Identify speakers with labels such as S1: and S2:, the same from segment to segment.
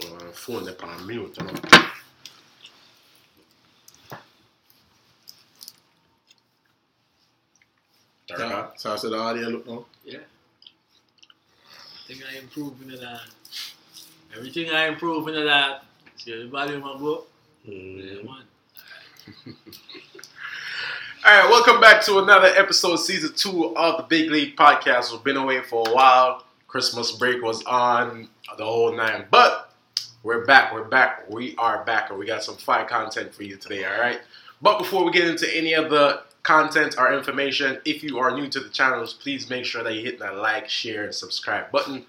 S1: Phone up on mute. You know? Turn
S2: Yeah.
S1: on.
S2: So I said the audio look now.
S3: Yeah. I think I improve in that. Everything I improve in that. See the volume I go. Yeah,
S1: Mm.
S3: man.
S1: All right, welcome back to another episode, season two of the Big League Podcast. We've been away for a while. Christmas break was on the whole nine, but we're back. We're back. We are back, and we got some fire content for you today. All right. But before we get into any of the content or information, if you are new to the channels, please make sure that you hit that like, share, and subscribe button.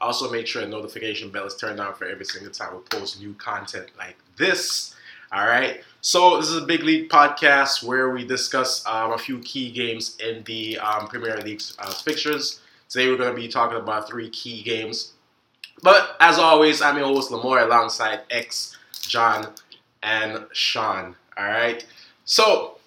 S1: Also, make sure the notification bell is turned on for every single time we post new content like this. All right. So this is a big league podcast where we discuss um, a few key games in the um, Premier League's uh, fixtures. Today we're going to be talking about three key games. But as always, I'm your host Lamore alongside X, John, and Sean. All right. So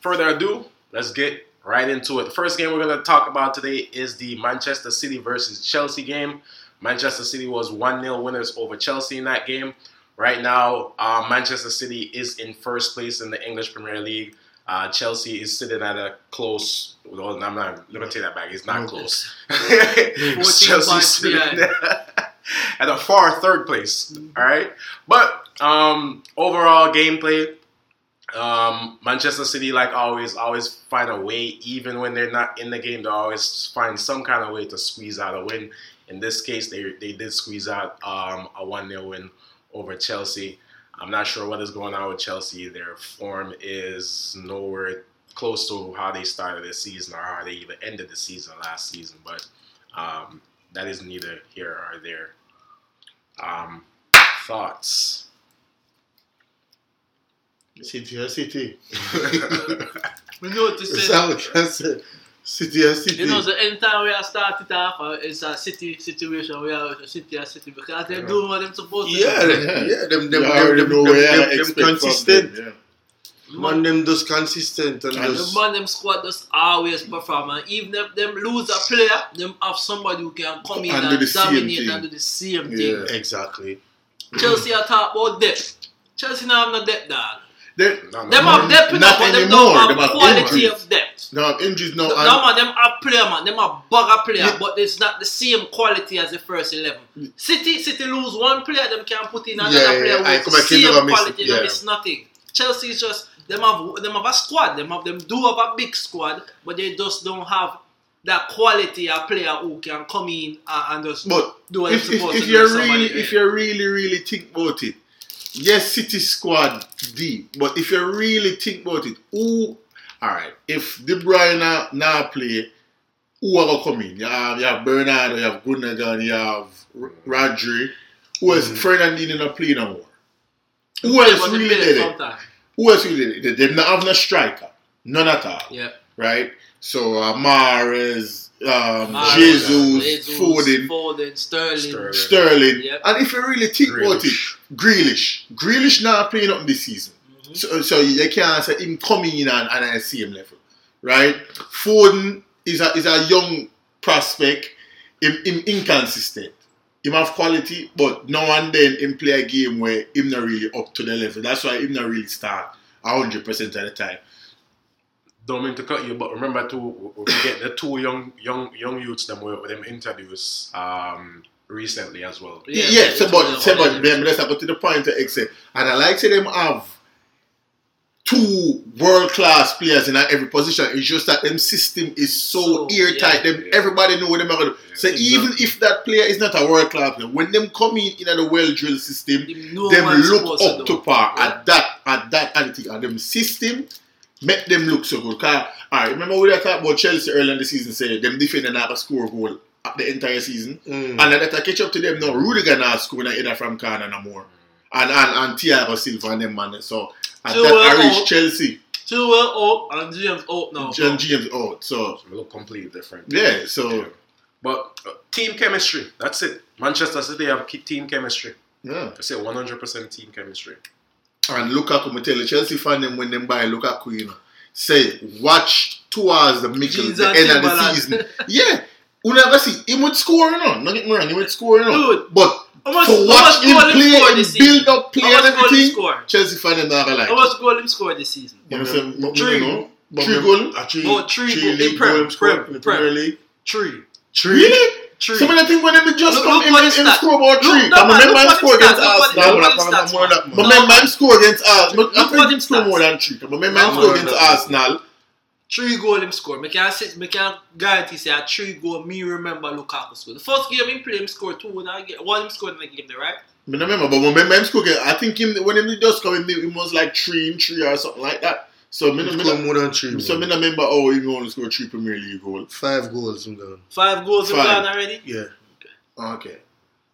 S1: further ado, let's get right into it. The first game we're going to talk about today is the Manchester City versus Chelsea game. Manchester City was 1 0 winners over Chelsea in that game. Right now, uh, Manchester City is in first place in the English Premier League. Uh, Chelsea is sitting at a close. Well, I'm not. Let me take that back. It's not
S2: No.
S1: close.
S3: 14
S1: Chelsea's sitting
S3: behind.
S1: at a far third place. All right, but um, overall gameplay, um, Manchester City, like always, always find a way. Even when they're not in the game, they always find some kind of way to squeeze out a win. In this case, they they did squeeze out um, a one 0 win over Chelsea. I'm not sure what is going on with Chelsea. Their form is nowhere close to how they started the season or how they even ended the season last season. But um, that is neither here or there. Um, thoughts?
S2: City or City.
S3: We notice
S2: That's
S3: it.
S2: how we can say. City or City.
S3: You know, so anytime we are starting off, uh, it's a city situation. We are a city or city because they're doing what they're supposed to
S4: Yeah,
S3: do.
S4: them, yeah, them, them,
S2: You
S4: them,
S2: already
S4: them,
S2: know
S4: them, them, them consistent.
S2: them,
S4: Man, them just consistent and,
S2: And
S3: The man them squad just always perform and even if them lose a player, them have somebody who can come in
S2: And
S3: and,
S2: do the same
S3: dominate
S2: thing.
S3: and do the same
S2: Yeah.
S3: thing.
S4: yeah, exactly.
S3: Chelsea are talk about depth. Chelsea now have no depth, dog.
S2: They,
S1: No, no,
S3: Them
S1: no.
S3: have depth
S2: Not
S3: enough, but them
S2: anymore.
S3: don't have
S2: Them have
S3: quality
S2: injuries.
S3: of depth.
S2: no injuries now.
S3: No,
S2: and-
S3: man, them have player, man. Them have bugger player,
S2: Yeah.
S3: but it's not the same quality as the first eleven. City, City lose one player, them can put in another
S2: Yeah,
S3: player
S2: yeah,
S3: with
S2: come
S3: the same
S2: never miss it,
S3: quality. Them
S2: yeah.
S3: is nothing. Chelsea is just them have them have a squad. Them have them do have a big squad, but they just don't have that quality of player who can come in and, and just
S2: But
S3: do what
S2: if, if, if
S3: to
S2: you
S3: with somebody
S2: really, if you really, really think about it, yes, City squad deep. But if you really think about it, who? All right, if De Bruyne now, play, who are gonna come in? You have, you have Bernardo, you have Gundogan, you have Rodri. Who else?
S3: Mm.
S2: Fernandinho not playing no more. Who else really did it? Who else really did it? They not have no striker, none at all
S3: Yeah.
S2: right? So uh, Mahrez, um,
S3: Mahrez,
S2: Jesus,
S3: Jesus,
S2: Foden,
S3: Foden, Sterling.
S1: Sterling.
S2: Sterling,
S3: Yep.
S2: and if you really think about it,
S1: Grealish.
S2: Grealish, Grealish not playing up this season,
S3: Mhm.
S2: so, so you can't say him coming in and, and at the same level, right? Foden is a is a young prospect, him, him inconsistent. Him have quality, but now and then him play a game where him not really up to the level. That's why him not really start hundred percent of the time.
S1: Don't mean to cut you, but remember to we get the two young young young youths them were them interviews um recently as well.
S3: Yeah,
S2: Yeah,
S3: but
S2: so
S3: it's
S2: but,
S3: all
S2: so but them, let's go to the point to exit. And I like to them have two world class players in every position. It's just that them system is so,
S3: So,
S2: airtight.
S3: yeah.
S2: Them everybody know what them are gonna do.
S1: Yeah,
S2: so even if that player is not a world class player, when them come in in a well drilled system,
S3: Them
S2: them look up to par
S3: Yeah.
S2: at that at that anything. And them system make them look so good. Cause alright, remember we were talking about Chelsea earlier in the season say them defending not a score goal at the entire season.
S4: Mm.
S2: And that I catch up to them now. Rudiger now scoring a header from corner no more. And and and Thiago Silva and them man. So at
S3: So,
S2: that I reach
S3: oh.
S2: Chelsea.
S3: Chilwell out and James out now.
S2: John James out. So
S1: So we look completely different.
S2: yeah, so
S1: But uh, team chemistry, that's it. Manchester City have team chemistry.
S2: yeah.
S1: I say 100% team chemistry.
S2: And Lukaku, me tell you, Chelsea fan them when them buy Lukaku, you know. Say, watch towards the middle,
S3: Jeans
S2: the end of the season. yeah. You never see, he would score, you know. Don't get me wrong, he would score, you know.
S3: Dude.
S2: But
S3: How much,
S2: to watch
S3: much
S2: him play and build up play and
S3: much goal him
S2: everything,
S3: score?
S2: Chelsea fan them not like
S3: How
S2: it.
S3: much goal him score this season?
S2: You know, say, but
S3: Three.
S2: you know,
S4: But
S2: Three
S4: me-
S2: goal?
S4: a three,
S3: Oh, three goal in Prem, Prem, Prem.
S4: Premier League.
S3: Three.
S2: Really?
S3: Three.
S2: Some of the thing when them just
S3: Look-
S2: come
S3: look
S2: in
S3: what
S2: and
S3: it's
S2: him
S3: that.
S2: score about
S3: Look,
S2: three.
S3: no,
S2: But
S3: man,
S2: remember
S3: look
S2: him score against
S3: that, look
S2: Arsenal.
S3: it's
S4: Nah,
S3: that.
S4: but
S3: Look
S4: I'm-
S3: what
S4: I'm
S3: it's
S4: more
S3: that.
S4: than that,
S2: But
S4: man.
S2: remember him score against Arsenal. But I
S3: Look what
S2: think
S3: him
S2: him score more than three. But remember him score against
S4: no.
S2: Arsenal.
S3: Three goal him score. Me can sit, me can guarantee say ah, a three goal. Me remember Lukaku score. The first game him play him score two in a game. One him scored in the game, there, right?
S2: I remember, but when remember him score I think him when him just come in, he was like three and three or something like that. So me,
S4: He
S2: me,
S4: scored
S2: me,
S4: more than three.
S2: so me
S4: man.
S2: not remember oh he only scored three Premier League goals.
S4: Five goals him done.
S3: Five goals in
S2: Five.
S3: done already.
S4: Yeah.
S2: Okay.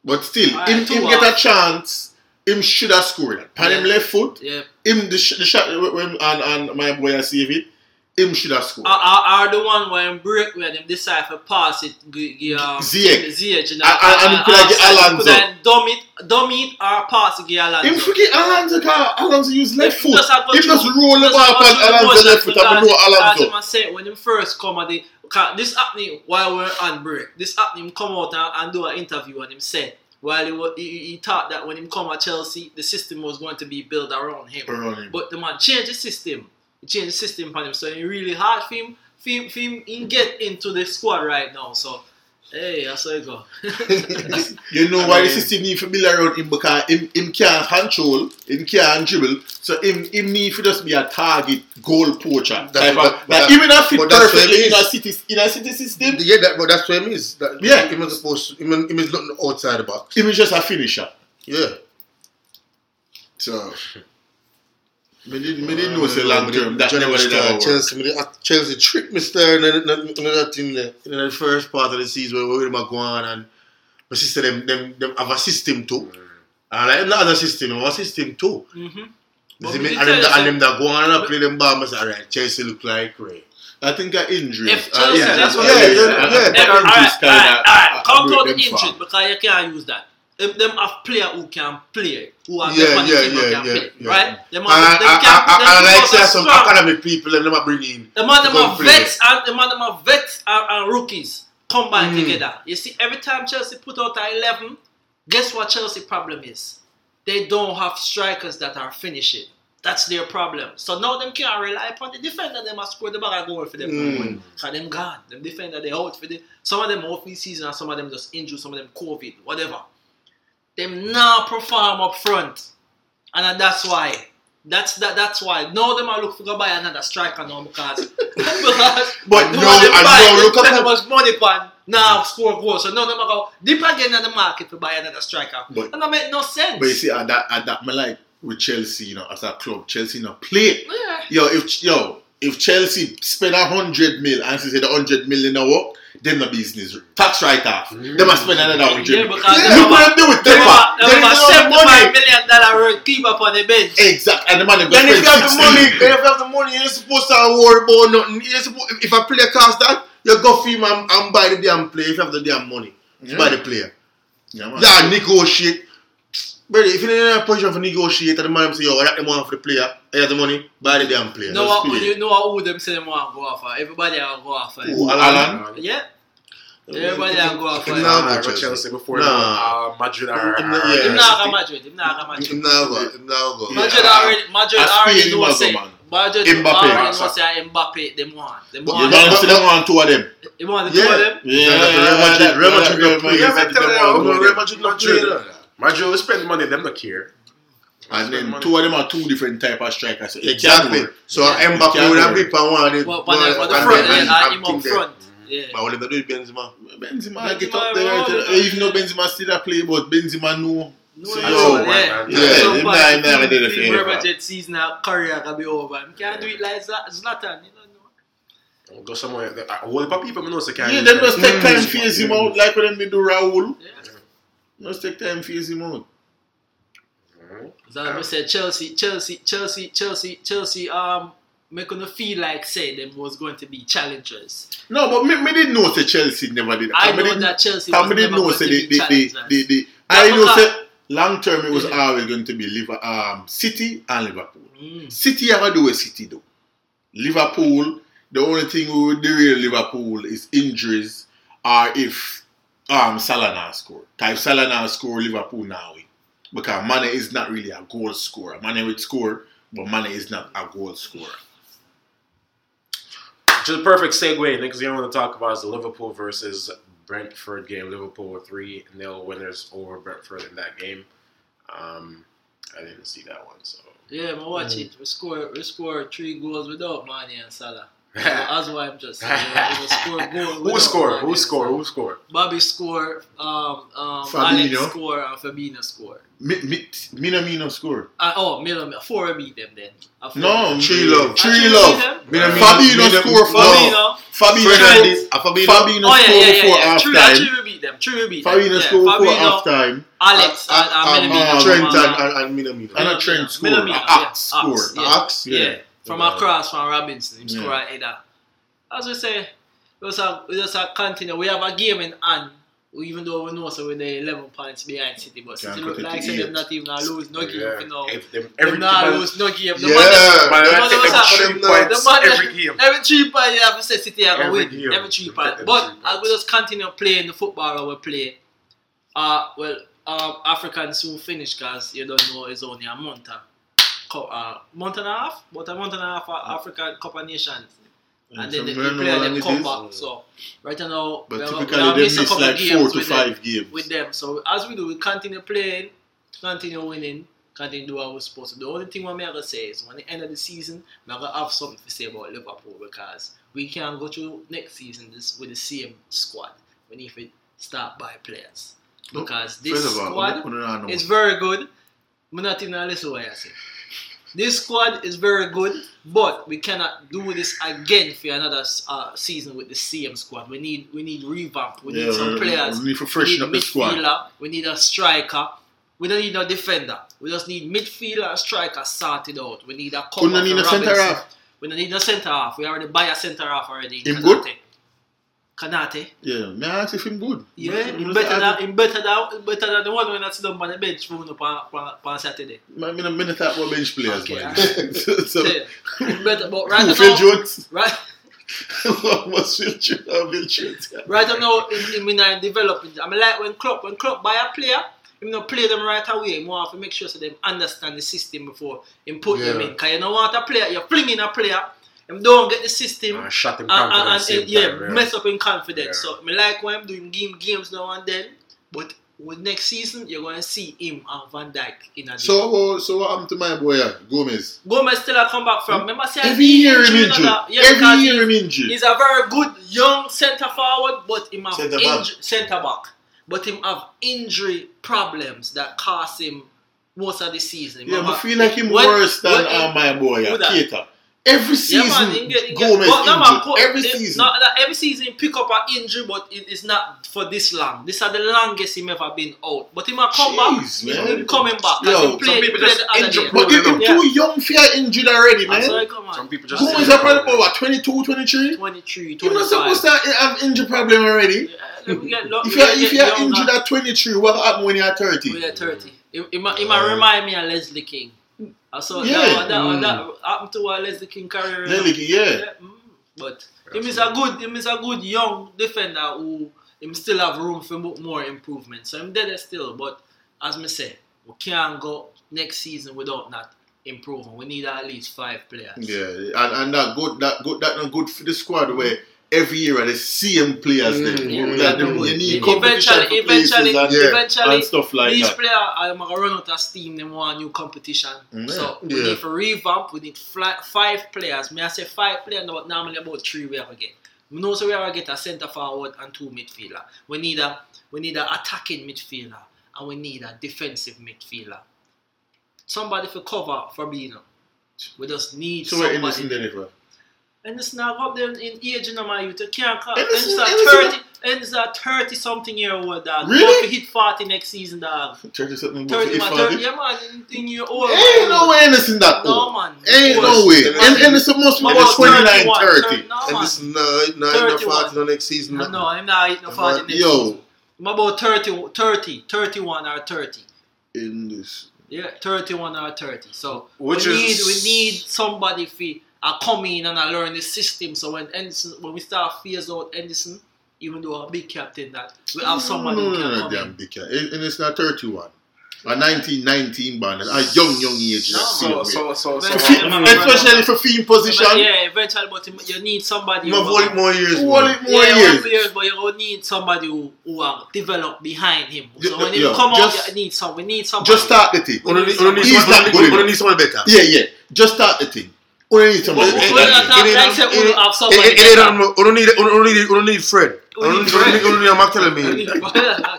S2: But still,
S3: Alright,
S2: him, him get a
S3: off.
S2: chance. Him should have scored. Pan him
S3: Yeah.
S2: left foot.
S3: Yeah.
S2: Him the, sh- the shot when and, and my boy I save it. Him should have scored.
S3: Are, are, are the one where him break where them decide to pass it, g- g- um,
S2: Ziyech.
S3: Ziyech, you know,
S2: And- and- and he get Alonso.
S3: Could have dumb it, dumb it or pass it, give Alonso.
S2: him forget Alonso car. Alonso use left
S3: Him
S2: foot.
S3: just
S2: Him just roll the ball past Alonso left foot and
S3: because-
S2: know
S3: because him
S2: Alonso.
S3: a say when him first come at the this happening while we're on break. This happening him come out and, and do an interview and him said while he, he, he thought that when him come at Chelsea the system was going to be built around him.
S2: Around him.
S3: But the man changed the system. He changed the system for him. So it's really hard for him, for him, for him, him get into the squad right now. So, hey, that's how it go.
S2: You know why the system need to build around him because him, him can't control, him can't dribble, so him, him need to just be a target goal poacher.
S4: That's
S2: type
S4: what-
S2: of,
S4: but
S2: like
S4: that-
S2: even a fit
S4: that's what
S2: perfectly
S4: it
S2: in a
S4: is.
S2: city in a city system.
S4: Yeah, that, but that's what him is. That,
S2: Yeah.
S4: Him is supposed to, him, him is looking outside the box.
S2: Him is just a finisher.
S4: Yeah.
S2: So me didn't me didn't know say long term that
S4: Johnny
S2: never
S4: was
S2: did
S4: star. Chelsea, me, uh, Chelsea tricked me star in that, that, that thing there. In the first part of the season where we were going and my sister them, them, them have a system too. And like, not as a system, have a system too.
S3: mm-hmm.
S4: You
S3: But
S4: see
S3: me
S4: me, and them,
S3: tell
S4: that-
S3: you,
S4: and them that go on and play them ball, I say, alright, Chelsea look like Ray.
S2: I think an injury.
S3: If
S2: Uh, yeah,
S3: that's what
S2: yeah,
S3: it is.
S2: yeah,
S4: Yeah,
S2: yeah,
S4: yeah.
S2: that
S3: Alright,
S2: injuries
S3: alright,
S2: kinda,
S3: alright.
S2: uh,
S3: Count out
S2: them
S3: injured because you can't use that. Them, them have player who can play, who are
S4: Yeah,
S3: yeah,
S4: yeah,
S3: team who
S4: yeah,
S3: can
S4: yeah,
S3: play,
S4: yeah.
S3: right? Them
S4: And,
S3: have,
S4: and,
S3: them
S4: and,
S3: can,
S4: and,
S3: them
S4: and like say some
S3: strong.
S4: academic people them never bring in.
S3: The man them
S4: Come
S3: are
S4: play.
S3: vets and the man them are vets and, and rookies combined
S4: Mm.
S3: together. You see, every time Chelsea put out a eleven, guess what Chelsea problem is? They don't have strikers that are finishing. That's their problem. So now them can't rely upon the defender. Them must score the bag of goal for them.
S4: Mm.
S3: Cause them gone. Them defender they out for the. Some of them off season and some of them just injured. Some of them COVID, whatever. Them now perform up front, and that's why. That's that. That's why. Now them are look for go buy another striker now because. because
S2: But no, and
S3: buy,
S2: no, look at
S3: how much money on now score goals. So now them are go deep again in the market to buy another striker.
S2: But-
S3: and that make no sense.
S2: But you see, at that, at that, me like with Chelsea, you know, as a club, Chelsea, you know, play.
S3: yeah.
S2: Yo, if yo, if Chelsea spend a hundred mil and she say the hundred million a work, them no business. Tax write off. Them must spend another mm. hundred.
S3: Yeah, because
S2: Look
S3: them
S2: what them do with
S3: They
S2: them.
S3: have
S2: Then
S3: a
S2: if they have the
S3: seventy-five
S2: money,
S3: million dollar keeper on the bench.
S2: exact, and the money go
S4: Then if you have the
S2: 60.
S4: money, if you have the money, you're supposed to worry about nothing. You're supposed, if a player costs that, you go for him and, and buy the damn player if you have the damn money.
S2: Yeah.
S4: Buy the player.
S2: Yeah, man.
S4: Yeah, negotiate. Brother, if you're in a position for negotiate and the man say, yo, I like the money for the player, I have the money, buy the damn player.
S3: No,
S2: Just
S3: what,
S2: play.
S3: you know what who them say them want to go off for? Everybody will go off for. it.
S2: Who, Haaland?
S3: Yeah. Everybody will go off for.
S4: Him
S3: it.
S4: now
S1: Nah,
S4: go
S1: Chelsea.
S4: Chelsea.
S1: before
S4: Nah.
S1: uh, Madrid or,
S4: Him
S1: or-
S4: not- yeah.
S3: Him not go Madrid. Him not go Madrid.
S4: Him now go. Him now go.
S2: Yeah.
S3: Madrid already. Madrid
S2: As
S3: already
S2: Spain,
S3: know
S2: him a
S3: say.
S2: go, man.
S3: Madrid
S2: Mbappe.
S3: already know say Mbappe. Them want. Them
S4: But
S2: You
S3: want.
S2: don't see them want two of them.
S3: You want the two
S4: Yeah.
S3: of them?
S2: Yeah,
S4: Real Madrid- Real Madrid
S2: Real
S4: don't play.
S2: Madrid,
S1: Yeah,
S2: they
S1: but tell
S2: don't
S1: them,
S2: want
S1: oh,
S2: two of
S4: Real. Madrid not
S1: Madrid.
S4: Play that.
S1: Madrid will spend money, them not care.
S2: And then two of them are two different type of strikers. So
S4: Exactly. So
S2: Yeah,
S4: Mbappe would have on one of the,
S3: Well,
S4: one
S3: but
S4: of
S3: for the
S4: and
S3: front, yeah,
S4: and-
S3: and
S4: and
S3: him up
S4: that-
S3: front. Yeah.
S4: But what they do with Benzema?
S2: Benzema get
S3: Benzema
S2: up there. Even though Benzema still a play, but Benzema know.
S3: No,
S2: So,
S3: no, yeah.
S1: man.
S2: Yeah,
S3: So bad,
S2: nah- him never did a favor.
S3: Real Madrid season now career can be over. Him can't do it like Zla- Zlatan. You don't know.
S1: Go somewhere. A whole heap of people know can't
S2: Yeah, them. just take time
S4: Mm.
S2: to phase him out, like when they do Raul.
S3: Yeah.
S2: Just take time him out.
S3: So I said Chelsea, Chelsea, Chelsea, Chelsea, Chelsea. Um, make them feel like say them was going to be challengers.
S2: No, but me, me didn't know say Chelsea never did.
S3: I
S2: Me
S3: know
S2: didn't-
S3: that Chelsea
S2: I
S3: was never
S2: know
S3: going
S2: say
S3: to be
S2: they, they,
S3: challengers.
S2: they, they, I know say long term it was
S3: Yeah.
S2: always going to be Liverpool, um, City and Liverpool.
S3: Mm.
S2: City to do with City though. Liverpool, the only thing with the real Liverpool is injuries or if um, Salah score. Type Salah now score, Liverpool now win. Because Mane is not really a goal scorer. Mane would score, but Mane is not a goal scorer.
S1: Which is a perfect segue. Next thing I want to talk about is the Liverpool versus Brentford game. Liverpool were 3 0 winners over Brentford in that game. Um, I didn't see that one, so.
S3: Yeah, I watch
S2: Mm.
S3: it. We score we score three goals without Mane and Salah. That's why I'm just saying. We score
S1: Who scored? Who scored? Who scored?
S3: Bobby score, um, um,
S2: Fabinho.
S3: Alex score, and Fabinho score.
S2: Mi- Mi- Minamino score.
S3: Uh, oh, Miller, four beat them then. Uh,
S2: No,
S4: Tree love.
S2: Tree love.
S4: Minamino-
S2: Fabinho
S4: Minamino-
S2: score for
S3: Fabinho.
S2: Fabinho
S4: Fernandes.
S2: score.
S4: Fabinho.
S2: Fabinho
S3: Oh yeah,
S2: score
S3: yeah, yeah, yeah.
S2: half
S3: True,
S2: time.
S3: True beat them. True beat them.
S2: Fabinho
S3: yeah.
S2: score before
S3: Fabinho,
S2: half time.
S3: Alex,
S4: Uh,
S3: and,
S4: uh,
S3: and Minamino.
S4: Trent and,
S3: uh,
S4: Minamino.
S2: And a
S3: Minamino.
S2: Trent score.
S3: Minamino,
S2: A
S3: yeah.
S2: Ox score.
S3: Ox, yeah.
S4: Ox,
S3: Yeah.
S2: yeah.
S3: From
S2: Yeah.
S3: across from Robertson, him
S2: Yeah.
S3: score a header. As we say, we just have, we just have continue. We have a game in hand. Even though we know so we're the 11 points behind City, but
S2: Can't
S3: City look like
S2: eight.
S3: them not even lose no game
S1: Yeah.
S3: for now.
S1: If them, every
S3: not lose no game. The
S4: Yeah.
S3: man, the man
S1: them three
S4: the
S1: points
S3: man-
S1: every game.
S3: Every three point you have to say City gonna
S1: Every
S3: win.
S1: game.
S3: Every three
S1: Every
S3: point.
S1: three
S3: But
S1: points.
S3: as we just continue playing the football we play, uh, well, um, African soon finish because you don't know it's only a month. uh, Uh, month and a half, but a month and a half of African Cup of Nations. And then they, play and them come back. So right now,
S2: But
S3: we we
S2: typically
S3: have
S2: they miss like four to
S3: with them
S2: five games.
S3: with them. So as we do, we continue playing, continue winning, continue do what we're supposed to do. The only thing what me gonna say is when the end of the season, I'm gonna have something to say about Liverpool because we can't go through next season this with the same squad. We need to start by players. Because this
S2: First all,
S3: squad
S2: we
S3: is very good. I'm not even listen what I say. This squad is very good, but we cannot do this again for another uh, season with the same squad. We need we need revamp. We need some players.
S2: we need to
S3: We
S2: freshen up the squad.
S3: midfielder. We need a striker. We don't need no defender. We just need midfielder and striker sorted out. We need a cover
S2: Couldn't need a centre half.
S3: We don't need a centre half. We already buy a centre half already.
S2: Him good?
S3: Konate.
S2: Yeah, me I if him good.
S3: Yeah, him better than him better than better than the one when I sit down on the bench for on, on, on Saturday.
S2: Me, me, me not talk about bench players,
S3: Okay,
S2: man. so, so,
S3: Yeah, better, but right
S2: Phil
S3: now,
S2: Jones?
S3: right,
S2: What's Phil Jones? Oh, Phil Jones.
S3: right now, him in a developing. I mean, like when club when club buy a player, him not play them right away. More have to make sure so them understand the system before him put them in. Cause you don't want a player, you're flinging a player, him don't get the system.
S1: Shot him
S3: and, and, and, yeah,
S1: time,
S3: mess up in confidence.
S1: Yeah.
S3: So me like when I'm doing game games now and then, but with next season you're gonna see him and Van Dijk in a
S2: So, uh, so what happened to my boy, uh, Gomez?
S3: Gomez still a come back from. Remember, say
S2: Every year him injured.
S3: Yeah,
S2: Every year him injured.
S3: He's a very good young centre forward, but him have
S4: Centre back.
S3: centre back. But him have injury problems that cost him most of the season.
S2: Yeah,
S3: Remember,
S2: but feel like him
S3: when-
S2: worse than
S3: when
S2: uh, my boy,
S3: Who
S2: uh. Keita. Every
S3: Yeah,
S2: season,
S3: man, he get,
S2: Gomez
S3: but no, man, put-
S2: Every
S3: it-
S2: season.
S3: No, that every season pick up an injury, but it is not for this long. This are the longest him ever been out. But he might come
S2: Jeez,
S3: back.
S2: man.
S3: Him coming back.
S2: Yo,
S3: Yo,
S2: some
S3: him play,
S1: people
S3: play
S1: just
S3: the other
S1: injure
S3: day.
S2: but
S1: you
S2: him, him
S3: Yeah.
S2: too young for your injured already, man.
S3: That's why come on.
S1: Some people just.
S2: Gomez are probably about what, 22, 23?
S3: 23,
S2: You're not
S3: 25.
S2: supposed to have injury problem already.
S3: Yeah, get, look,
S2: If you're, if you're injured at 23, what happened when you're 30?
S3: We at 30. It, it, might, it might uh, remind me of Ledley King. I saw
S2: Yeah.
S3: that, that,
S4: Mm.
S3: that, happened to our Ledley King career. you know.
S2: Yeah.
S3: Yeah, mm. But him is a good him is a good young defender who him still have room for more improvement. So I'm there still, but as me say, we can't go next season without not improving. We need at least five players.
S2: Yeah, and, and that good, that good, that good for the squad where every year are the same players.
S4: Mm,
S2: them.
S3: yeah,
S2: That
S3: yeah.
S2: them- you need
S4: Yeah.
S2: competition
S3: Eventually, eventually,
S2: and,
S4: yeah,
S3: eventually,
S2: and stuff like
S3: these
S2: that.
S3: players are gonna run out of steam. They want new competition.
S2: Mm,
S3: So we
S4: yeah.
S3: need to revamp. We need fly, five players. May I say five players? No, but normally about three we have to get. We know so we have to get a centre forward and two midfielder. We need a we need an attacking midfielder and we need a defensive midfielder. Somebody for cover Fabinho. We just need
S2: So we're in
S3: somebody.
S2: this in the river.
S3: And it's now up there in age, you know, man. You can't call.
S2: And
S3: And
S2: it's-
S3: it's a thirty. And it's a thirty something year old dog.
S2: Really?
S3: You have to hit forty next season, dog.
S2: 30 something,
S3: Thirty, man.
S2: 40.
S3: Thirty, yeah, man. In, in your old.
S2: Ain't no way Anderson that
S3: No,
S2: old.
S3: man.
S2: Ain't
S3: Of
S2: no
S3: course.
S2: way.
S4: Then
S2: And
S4: it's-
S2: Anderson must be about 29,
S3: 31,
S2: 30.
S3: No,
S4: And
S3: man.
S4: this no, no, no
S3: 31.
S4: 40 no next season.
S3: No, no, I'm not hitting the 40 next season.
S2: Yo,
S3: season. I'm about 30, 30, 31 or 30.
S2: in this.
S3: Yeah, 31 or 30. So
S1: Which
S3: we
S1: is-
S3: need we need somebody to uh, come in and I learn the system. So when Edison, when we start phase out Edison, even though a big captain that we have someone
S2: no,
S3: who
S2: no,
S3: can
S2: no,
S3: come
S2: damn
S3: in.
S2: big cat. And and it's not 31. A 19, 19 band. A young, young age.
S3: No,
S1: So, so, so, so,
S3: But-
S2: Fi-
S3: Yeah,
S2: Especially for field position.
S3: Yeah, eventually, but you need somebody.
S4: You have
S3: who-
S4: only more years.
S2: Who only more
S3: yeah,
S2: years.
S3: one but you need somebody who who are developed behind him. So
S2: Yeah,
S3: when he
S2: yeah,
S3: come
S2: just-
S3: out, you need some. We need somebody.
S2: Just start the thing.
S4: Only need- only need
S2: He's
S4: someone-
S2: not good
S4: only
S2: enough.
S4: need someone better.
S2: Yeah, yeah. Just start the thing. Uno need somebody.
S3: Uno
S4: need
S3: somebody.
S4: Uno need uno need uno need Fred. Uno
S3: need
S4: uno need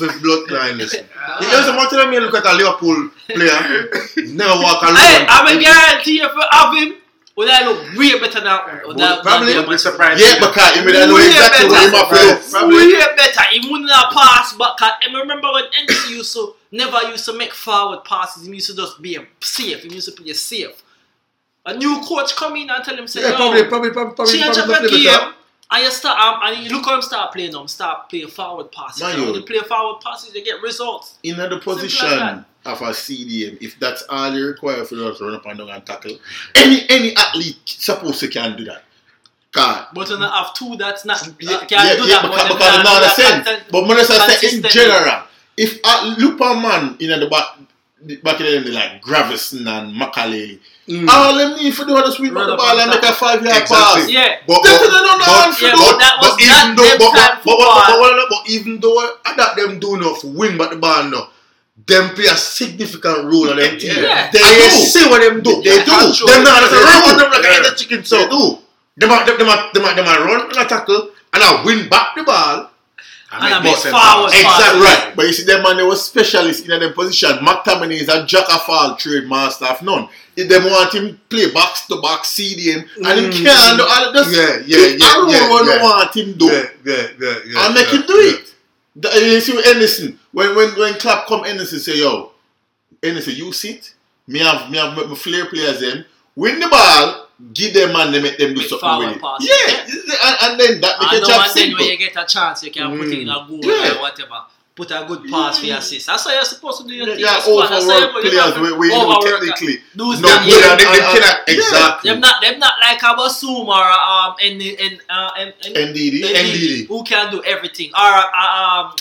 S4: a bloodline listen.
S3: Ah.
S4: You know some McTominay look at a Liverpool player. Never walk alone.
S3: Hey, I'm a guarantee you for having. Well, that look way better now. Well, that,
S4: probably.
S2: Yeah, because I mean, I know exactly what him
S4: up
S3: Way better. He wouldn't have passed back. I remember when NC used to never used to make forward passes. He used to just be safe. He used to play safe. A new coach come in and tell him say,
S4: Yeah,
S3: Yo,
S4: probably, probably, probably, probably,
S3: change up
S4: probably
S3: your
S4: play
S3: game.
S4: better.
S3: And you start um, and you look how him start playing them, start playing forward passes.
S2: Man,
S3: And when
S2: you-
S3: you play forward passes, you get results.
S2: in the position
S3: that.
S2: of a CDM, if that's all you require for you to run up and down and tackle, any any athlete supposed to can do that. God.
S3: But you not have two that's not
S2: Yeah,
S3: uh, can
S2: yeah,
S3: do
S2: yeah,
S3: that.
S2: because,
S3: but
S2: because
S3: them
S2: it's
S3: can't
S2: not the
S3: that
S2: sense. But when I say in general, if a Lupa man in the back back in the day like Gravesen and Makelele,
S4: Mm.
S2: all them need for do is sweep
S3: Run
S2: up the ball
S3: and
S2: and make a five yard
S4: Exactly.
S2: pass.
S3: Yeah.
S4: But,
S2: That's
S4: but,
S2: what they don't
S4: but-
S3: Yeah, but that was
S4: but even though,
S3: them
S4: but,
S3: time
S4: but, but, but,
S3: football.
S4: but, but, but even though uh, that them do enough win but the ball now, them play a significant role on them team.
S3: Yeah.
S4: They
S2: I do.
S4: see what them do.
S2: They do.
S4: Them not just
S2: a
S4: run
S2: do.
S4: on them like
S2: Yeah.
S4: a chicken. So
S2: They do.
S4: them a, them a, them a, them a run and a tackle and I win back the ball.
S1: I
S3: And I
S1: make
S3: make
S1: more
S3: forward
S2: Exactly right. But you see, them man, they were specialists in them position. McTominay is a jack of all trade master of none. If them want him play box to box, CDM, and him
S4: Mm.
S2: can't do all just
S4: Yeah, yeah,
S2: pick
S4: yeah,
S2: a role
S4: yeah,
S2: what they
S4: yeah.
S2: want him do.
S4: Yeah, yeah, yeah, yeah.
S2: and make
S4: yeah,
S2: him do
S4: yeah.
S2: it. The- you see, Anderson, when when when Klopp come Anderson say, yo, Anderson, you sit, me have me have my flair players them, win the ball, give them and they make them do
S3: Make
S2: something with it.
S3: passes.
S2: Yeah, and, and then that make
S3: And
S2: a
S3: now
S2: job
S3: and then when you get a chance, you can put it in a goal
S2: Yeah.
S3: or whatever. Put a good pass for your assist. That's how you're supposed to do your
S2: Yeah,
S3: thing.
S2: yeah,
S3: That's what- that's how
S2: overworked
S3: you- you
S2: players
S3: have
S2: we, we know technically.
S3: that. Those
S2: No
S3: them-
S2: good
S4: Yeah,
S2: and-
S4: they, they
S2: and-
S4: cannot
S2: yeah.
S4: exactly.
S3: Them not them not like a Basum or a, um and and uh and, and
S2: Ndidi.
S4: Ndidi.
S3: who can do everything or uh, um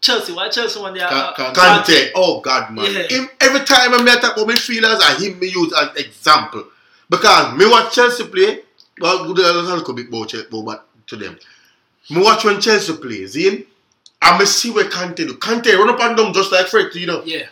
S3: Chelsea. Why Chelsea one there?
S2: Ca-
S3: Uh,
S2: Can-
S4: Kante, oh God, man.
S3: Yeah.
S4: Him, every time I meet up with midfielders, I him me use as example. Because me watch Chelsea play, well, good a little bit more Chelsea, but to them. Me watch when Chelsea play, see? And me see where Kante do. Kante run up and down just like Fred, you know.
S3: yeah.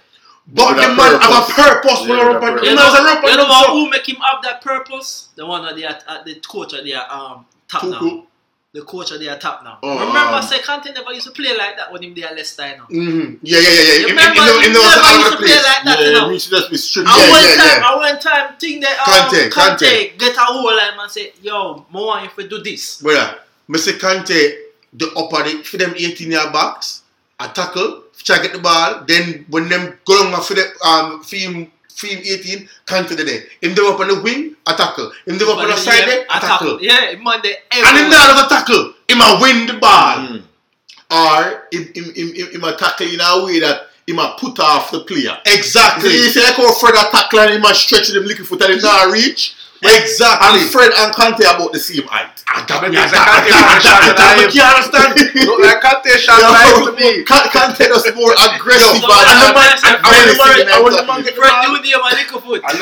S4: But the
S2: a
S4: man have a
S2: purpose.
S4: purpose when
S2: Yeah,
S4: run up and down.
S3: You
S4: He
S3: know,
S4: a run up
S3: you
S4: and
S3: know
S4: down. so-
S3: who make him have that purpose? The one at the at the coach at the um top now.
S2: Tuchel.
S3: The coach at the top now.
S2: Oh,
S3: Remember,
S2: um,
S3: say Kante never used to play like that when him there Leicester. You know.
S4: Mhm. Yeah, yeah, yeah, yeah.
S3: You remember,
S4: him- him-
S3: he
S4: him
S3: never used to play
S4: place.
S3: like that. you
S2: Yeah,
S3: know.
S2: we should just be strict.
S3: I
S4: Yeah,
S3: one
S4: yeah,
S3: time,
S4: yeah.
S3: I one time think that um,
S4: Kante,
S3: Kante,
S4: Kante.
S3: get a whole line and say, yo, more if we do this.
S4: Brother, Mr. Kante, the upper the, for them 18 yard backs, a tackle, try get the ball, then when them go on for the um film film 18, Kante the there. Him the up on the wing, a tackle. Him the up on the side there, a tackle.
S3: Yeah, man, they
S4: And him not have a tackle. Him a win the ball.
S2: Mm. Or him, him, him, him, him a tackle in a way that him a put off the player.
S4: Exactly.
S2: See, you see like how Fred a tackle and him a stretch them little foot and him not reach.
S4: Exactly.
S2: And Fred and Kante about the same height.
S4: Maybe
S1: it's a Kante version
S4: ah,
S1: I
S4: can't understand.
S1: Look like Kante shot live to me.
S2: Kante was more aggressive.
S3: Yo,
S2: and
S4: aggressive. I remember, I remember
S3: Fred knew the Amalika foot.
S4: I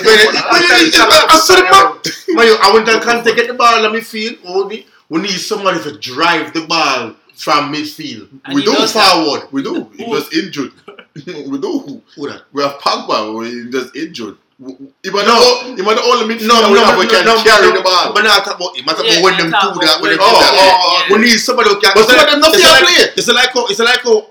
S4: wouldn't tell Kante get the ball and me feel, only we need somebody to drive the ball from midfield.
S3: And
S2: we do
S3: forward. That.
S2: We do. He was injured. we do. We have Pogba. He just injured. He was
S4: No.
S2: the, he was the only midfielder
S4: No, no,
S2: we
S4: no,
S2: have
S4: no,
S2: can
S4: no,
S2: carry
S4: no,
S2: the ball.
S4: But not about him. I talk
S3: Yeah,
S4: about when them
S3: talk
S4: do that. When
S3: when
S4: them do that.
S2: Oh, oh,
S3: yeah.
S4: We need somebody who can.
S2: But
S4: it's
S2: some of them not
S4: it's
S2: fair
S4: like-
S2: play.
S4: It's like how it's like how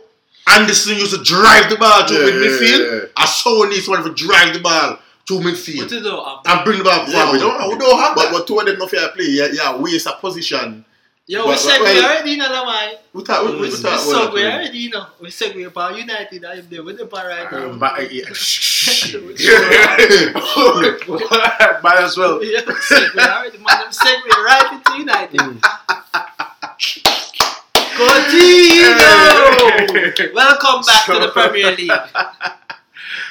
S4: Anderson used to drive the ball to
S2: Yeah,
S4: midfield.
S2: yeah, yeah.
S4: I saw we need somebody to drive the ball to midfield
S3: you?
S4: And bring the ball
S2: Yeah, we don't,
S4: We don't have
S2: but,
S4: that.
S2: but two of them not fair play. Yeah, yeah, waste a position.
S3: Yo, we said we already the man.
S2: We thought we,
S3: We,
S2: we,
S3: we, so we
S2: we
S3: already, know. We said we about United. I'm there with the bar right now.
S1: Um, but, uh, yeah. Might as well.
S3: Yeah, we already, man. Said we right into United. Coutinho! Welcome back to the Premier League.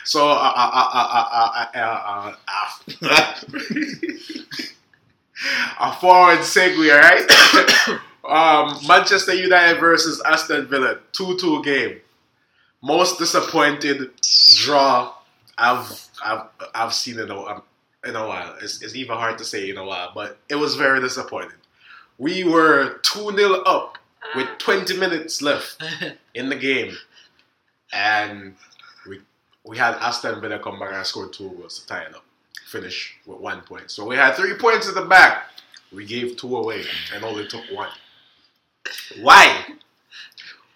S1: So, uh, uh, uh, uh, uh, uh, uh, uh, a forward segue, right? Um, Manchester United versus Aston Villa, 2-2 game. Most disappointed draw I've I've I've seen in a in a while. It's, it's even hard to say in a while, but it was very disappointing. We were 2 0 up with 20 minutes left in the game, and we we had Aston Villa come back and score two goals to tie it up, finish with one point. So we had three points in the back. We gave two away and only took one. Why?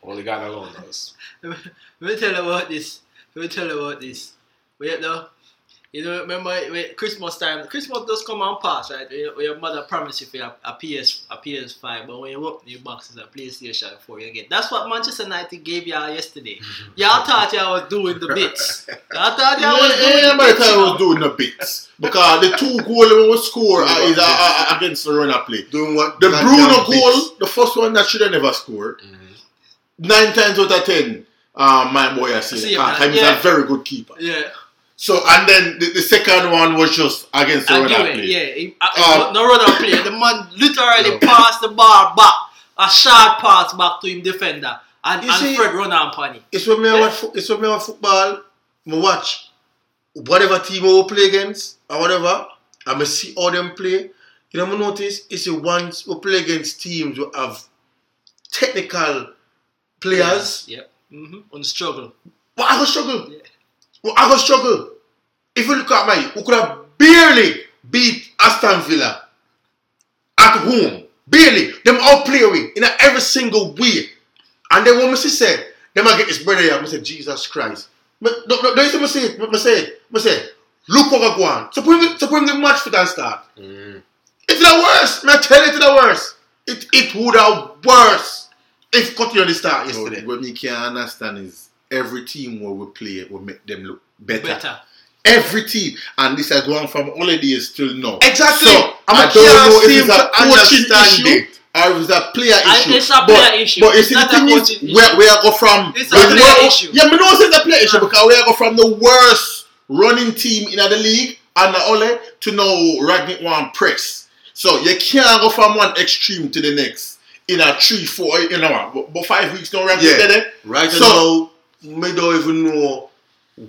S1: Only God alone knows.
S3: Let me tell you about this. Let me tell you about this. Wait though. You know, remember when Christmas time, Christmas does come and pass, right? When your- your mother promise you for a, a PS a PS5, but when you open your box it's a PlayStation 4 you get. That's what Manchester United gave y'all yesterday. Y'all thought y'all was doing the bits. Y'all thought y'all was doing
S2: Yeah,
S3: the bits.
S2: time
S3: you
S2: I was doing the bits. Because the two goals we will score uh, is uh, uh, against the runner play.
S4: Doing what?
S2: The
S4: goddamn
S2: Bruno
S4: bits.
S2: goal, the first one that should have never scored. Nine times out of ten, um, my boy I
S3: See
S2: see.
S3: him,
S2: Because he's
S3: Yeah.
S2: a very good keeper.
S3: Yeah.
S2: So and then the, the second one was just against the
S3: I
S2: runner play.
S3: yeah. He, uh,
S2: Um,
S3: no runner play. The man literally
S4: No.
S3: passed the ball back, a short pass back to him defender, and,
S4: You
S3: and
S4: see-
S3: Fred run on Pani.
S4: It's when me
S3: Yeah.
S4: watch. It's when me watch football. Me watch whatever team we play against or whatever. I me see all them play. You know, me notice it's the ones we play against teams who have technical players.
S3: Yep. Mm-hmm. On struggle.
S4: Well, I go struggle.
S3: Yeah.
S4: Well, I go struggle. If you look at my, we could have barely beat Aston Villa at home. Barely. Them all play we in a every single way. And then when I say, them I get this brother here, I say, Jesus Christ. But no, no, don't you see me say it? Me say it. Me say, look what I go on. So bring, so bring the match for that start.
S1: Mm.
S4: It's the worst. Me tell you it's the worst. It, it would have worse if Coutinho did start
S2: So
S4: yesterday.
S2: what me can't understand is every team where we play will make them look better.
S3: Better.
S2: Every team. And this is going from holidays till now.
S4: Exactly.
S2: So
S4: I'm
S2: I
S4: a
S2: don't know if it's a
S4: to
S2: coaching
S4: understand
S2: issue
S4: it.
S2: or if it's a player
S3: And
S2: issue.
S3: it's a
S2: but,
S3: player issue.
S2: But you
S3: It's
S2: see, the
S3: a
S2: thing is,
S3: issue.
S2: where, where I go from.
S3: It's a
S2: where-
S3: player
S2: where-
S3: issue.
S2: Yeah, but no, it's a player issue ah. because we are go from the worst running team in the league and the Ole to now Rangnick one press. So you can't go from one extreme to the next in a three, four, you know, what, but, but five weeks no Rangnick
S4: Yeah.
S2: there.
S4: Right
S2: So-
S4: now, me don't even know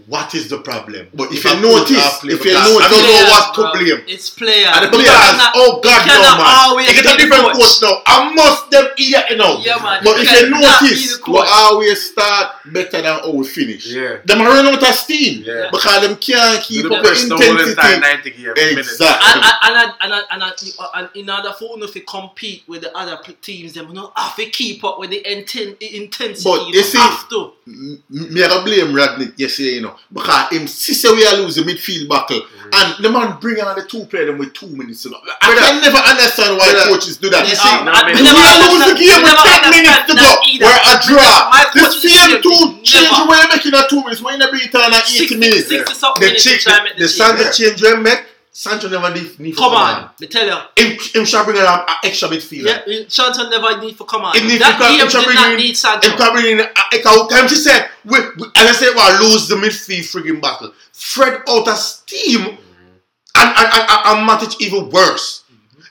S4: what is the problem.
S2: But if
S4: I
S2: you
S4: put
S2: notice,
S4: play-
S2: if you
S4: because
S2: notice-
S4: I don't know what to
S3: bro.
S4: blame.
S3: It's players.
S2: And the players,
S3: cannot-
S2: oh God,
S3: you
S2: no man.
S3: always
S2: You get a different
S3: coach.
S2: coach now. I must them idiot, you know.
S3: Yeah, man.
S2: But
S3: You
S2: if you notice,
S3: the
S2: we always start better than how we finish.
S1: Yeah.
S2: Them are running out of steam
S1: Yeah.
S2: because them can't keep
S1: The
S2: up with
S1: press the whole entire
S2: intensity.
S1: 90 minutes.
S2: Exactly.
S3: And, and, and, and, and, and, and in order for you to compete with the other teams, them you know, have to keep up with the inten- intensity.
S2: But
S3: you
S2: you see-
S3: have to.
S2: Me I go blame Rangnick yesterday, you know, because him say we are losing midfield battle, and the man bring on the two player them with two minutes. You know. I
S4: Brother.
S2: can never understand why
S4: Brother.
S2: coaches do that. You see,
S3: um, I- we
S2: are losing the game with ten minutes to go. We're a draw.
S3: My
S2: The
S3: coach is
S2: same
S3: here,
S2: two change you making a two minutes. We When you beat on at
S3: 60,
S2: eighty minutes.
S3: 60 something
S4: The
S3: minutes to
S4: chick,
S3: try and make
S4: the
S2: Yeah.
S4: change we make, Sancho never need, need for
S3: Come
S4: come
S3: on, me tell you.
S4: Him, him shall bring an an extra midfielder.
S3: Yeah, Sancho never need for come on.
S4: Him need
S3: that
S4: to come-
S3: game
S4: him shall
S3: did
S4: bring
S3: not
S4: in-
S3: need Sancho.
S4: Him can bring in, uh, can she said, we, we, as I said, we'll lose the midfield frigging battle. Fred out of steam, and, and, and, and Matic even worse.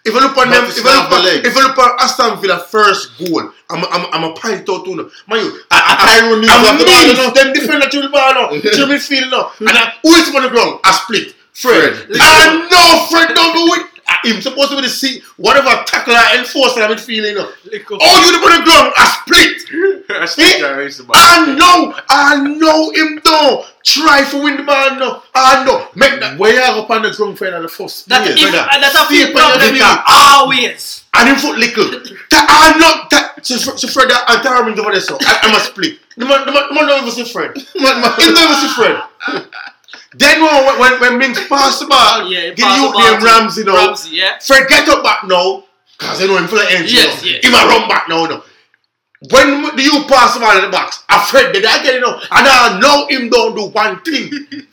S4: If I look on them,
S2: Matic
S4: if I look
S2: have the
S4: on,
S2: legs.
S4: if I look on Aston Villa first goal, I'm, I'm, I'm a pint out to them. Man, you,
S2: I- I- Tyrone Mings
S4: I'm
S2: have the ball, you
S4: mean,
S2: know.
S4: them defender to the ball now, to the midfield now, and I, who is on the ground? I split. Fred.
S2: Fred.
S4: I know Fred don't do it. Him supposed to be the seat, whatever tackler enforcer I'm feeling. You know.
S3: Little-
S4: Oh, you on the ground, I split.
S1: I still eh? can't raise the ball.
S4: I know, I know him though. Try for win the ball now. I know. Make that.
S2: Where you up on the ground for the first
S3: That
S2: place,
S3: is,
S2: brother?
S3: and that's a
S2: Stay
S3: few
S2: up on your
S3: problem.
S2: feet.
S3: Always.
S4: And him foot little. Ta- I know that. So, so Fred and Tyrone over there, so I, I'm a split. The man, the man, the man don't even see Fred. Man, man, he don't see Fred. Then when when when Mings pass the ball,
S3: Yeah,
S4: give you
S3: the to
S4: Ramsey now.
S3: Ramsey, yeah.
S4: Fred get up back now, cause I know him full of energy.
S3: Yes,
S4: now.
S3: yes.
S4: He might run back now. now. When do you pass the ball in the box? I Fred did I get it now, and I know him don't do one thing.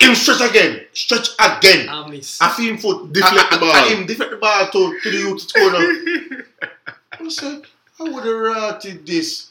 S4: him stretch again, stretch again.
S3: I miss.
S4: I feel him foot
S2: Deflect the ball.
S4: I him deflect the ball to, to the youth to score now. I said, I would have rated this.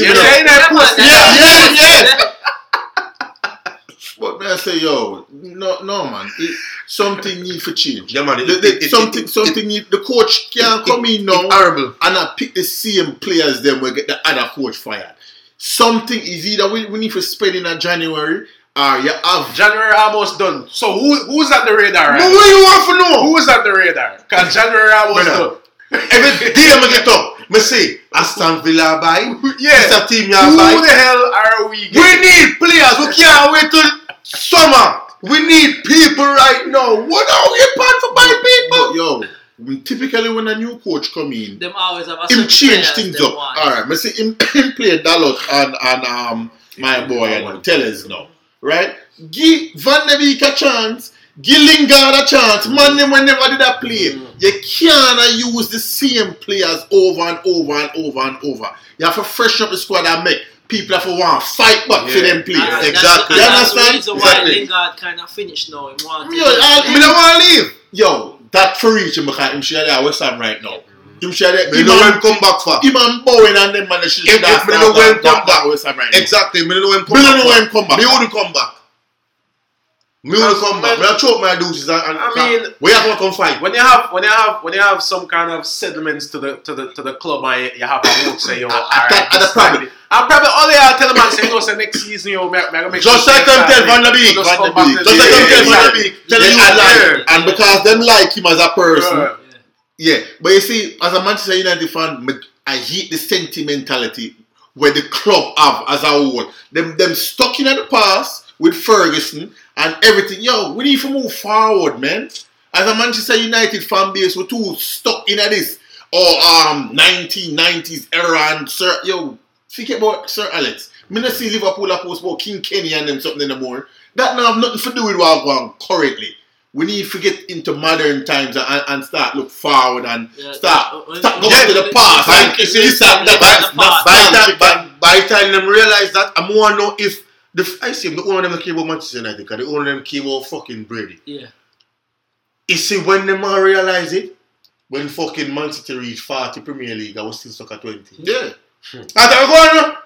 S2: you
S3: Yeah,
S2: know.
S1: in that post.
S4: Yeah, yeah, yeah.
S2: But man, I say, yo, no, no, man, it, something need for change.
S4: Yeah, man, it-
S2: The- the-
S4: it-
S2: something, something need. The coach can't come in now
S4: horrible.
S2: and I pick the same players. Then we get the other coach fired. Something is either we, we need to spread in January or you have
S1: January almost done. So who who's at the radar
S4: But
S1: right
S4: what you want to know?
S1: Who's at the radar? Because January almost
S4: Brother.
S1: done.
S4: Every day I get up, me say, Aston Villa buy,
S1: Yeah.
S4: Mr. Team
S1: Who
S4: ya buy.
S1: the hell are we
S4: We need players. We can't wait till summer. We need people right now. What are we plan for buy
S2: But
S4: people?
S2: yo, when- typically when a new coach come in,
S3: Them always have a
S2: him change things up.
S3: want.
S2: All right, me see him, him play Dalot and and um my boy you know, Telles now, right? Give Van de Beek a chance. Give Lingard a chance. Man, them when never did that play. Mm. You can't use the same players over and over and over and over. You have to freshen up the squad and make people have to want to fight back for
S1: Yeah.
S2: them players.
S3: And
S4: Exactly.
S2: You
S3: and that's the
S2: understand?
S3: reason why
S2: Exactly.
S3: Lingard kind of finished now. He wanted
S2: Yo, I-
S4: Me don't want to leave.
S2: Yo, that for reach him because him share there West Ham right now. Him share there.
S4: Me
S2: Him
S4: know when
S2: and,
S4: come back for.
S2: him and Bowen and them man they should
S4: If-
S2: start
S4: if me know when
S2: that-
S4: come
S2: that-
S4: back.
S2: that West Ham right now.
S4: Exactly. Me don't know when come
S2: Me
S4: back.
S2: don't know
S4: for.
S2: when come back.
S4: Me wouldn't come back. Me wouldn't come back. Me I choke my deuces and, and
S1: I mean-
S4: we have to come fight.
S1: When you have when you have when you have some kind of settlements to the to the to the club and you, you have a vote say yo, all right,
S2: that-
S1: this
S2: that's probably-
S1: time- I'm probably all they are telling man say go say next season yo, me, me gonna make
S4: Just
S1: sure
S4: like
S1: next
S4: them tell Van der Beek,
S1: just
S2: Van
S1: come
S2: der
S1: back
S2: Beek.
S1: to
S4: Just
S1: the-
S4: like them tell Van der Beek. Tell you
S2: like, and because them like him as a person.
S1: Yeah.
S2: But you see, as a Manchester United fan, I hate the sentimentality where the club have as a whole. Them them stuck in the past with Ferguson and everything. Yo, we need to move forward, man. As a Manchester United fan base, we're too stuck in this or um 1990s era and Sir yo, think about Sir Alex. Me not see Liverpool post about King Kenny and them something anymore. That now have nothing to do with what going on currently. We need to get into modern times and, and start look forward and
S3: Yeah,
S2: start
S3: uh,
S2: start
S3: uh,
S2: going to the past.
S4: By, you see,
S2: this and that.
S3: by-
S2: That's
S3: by-
S4: by the time, by, by time them realize that, I'm want to know if the I see the owner of them came about Manchester United, the owner of them came about fucking Brady.
S3: Yeah.
S4: You see, when them realize it, when fucking Man City reached 40 Premier League, I was still stuck at 20.
S2: Yeah.
S4: I thought, go on,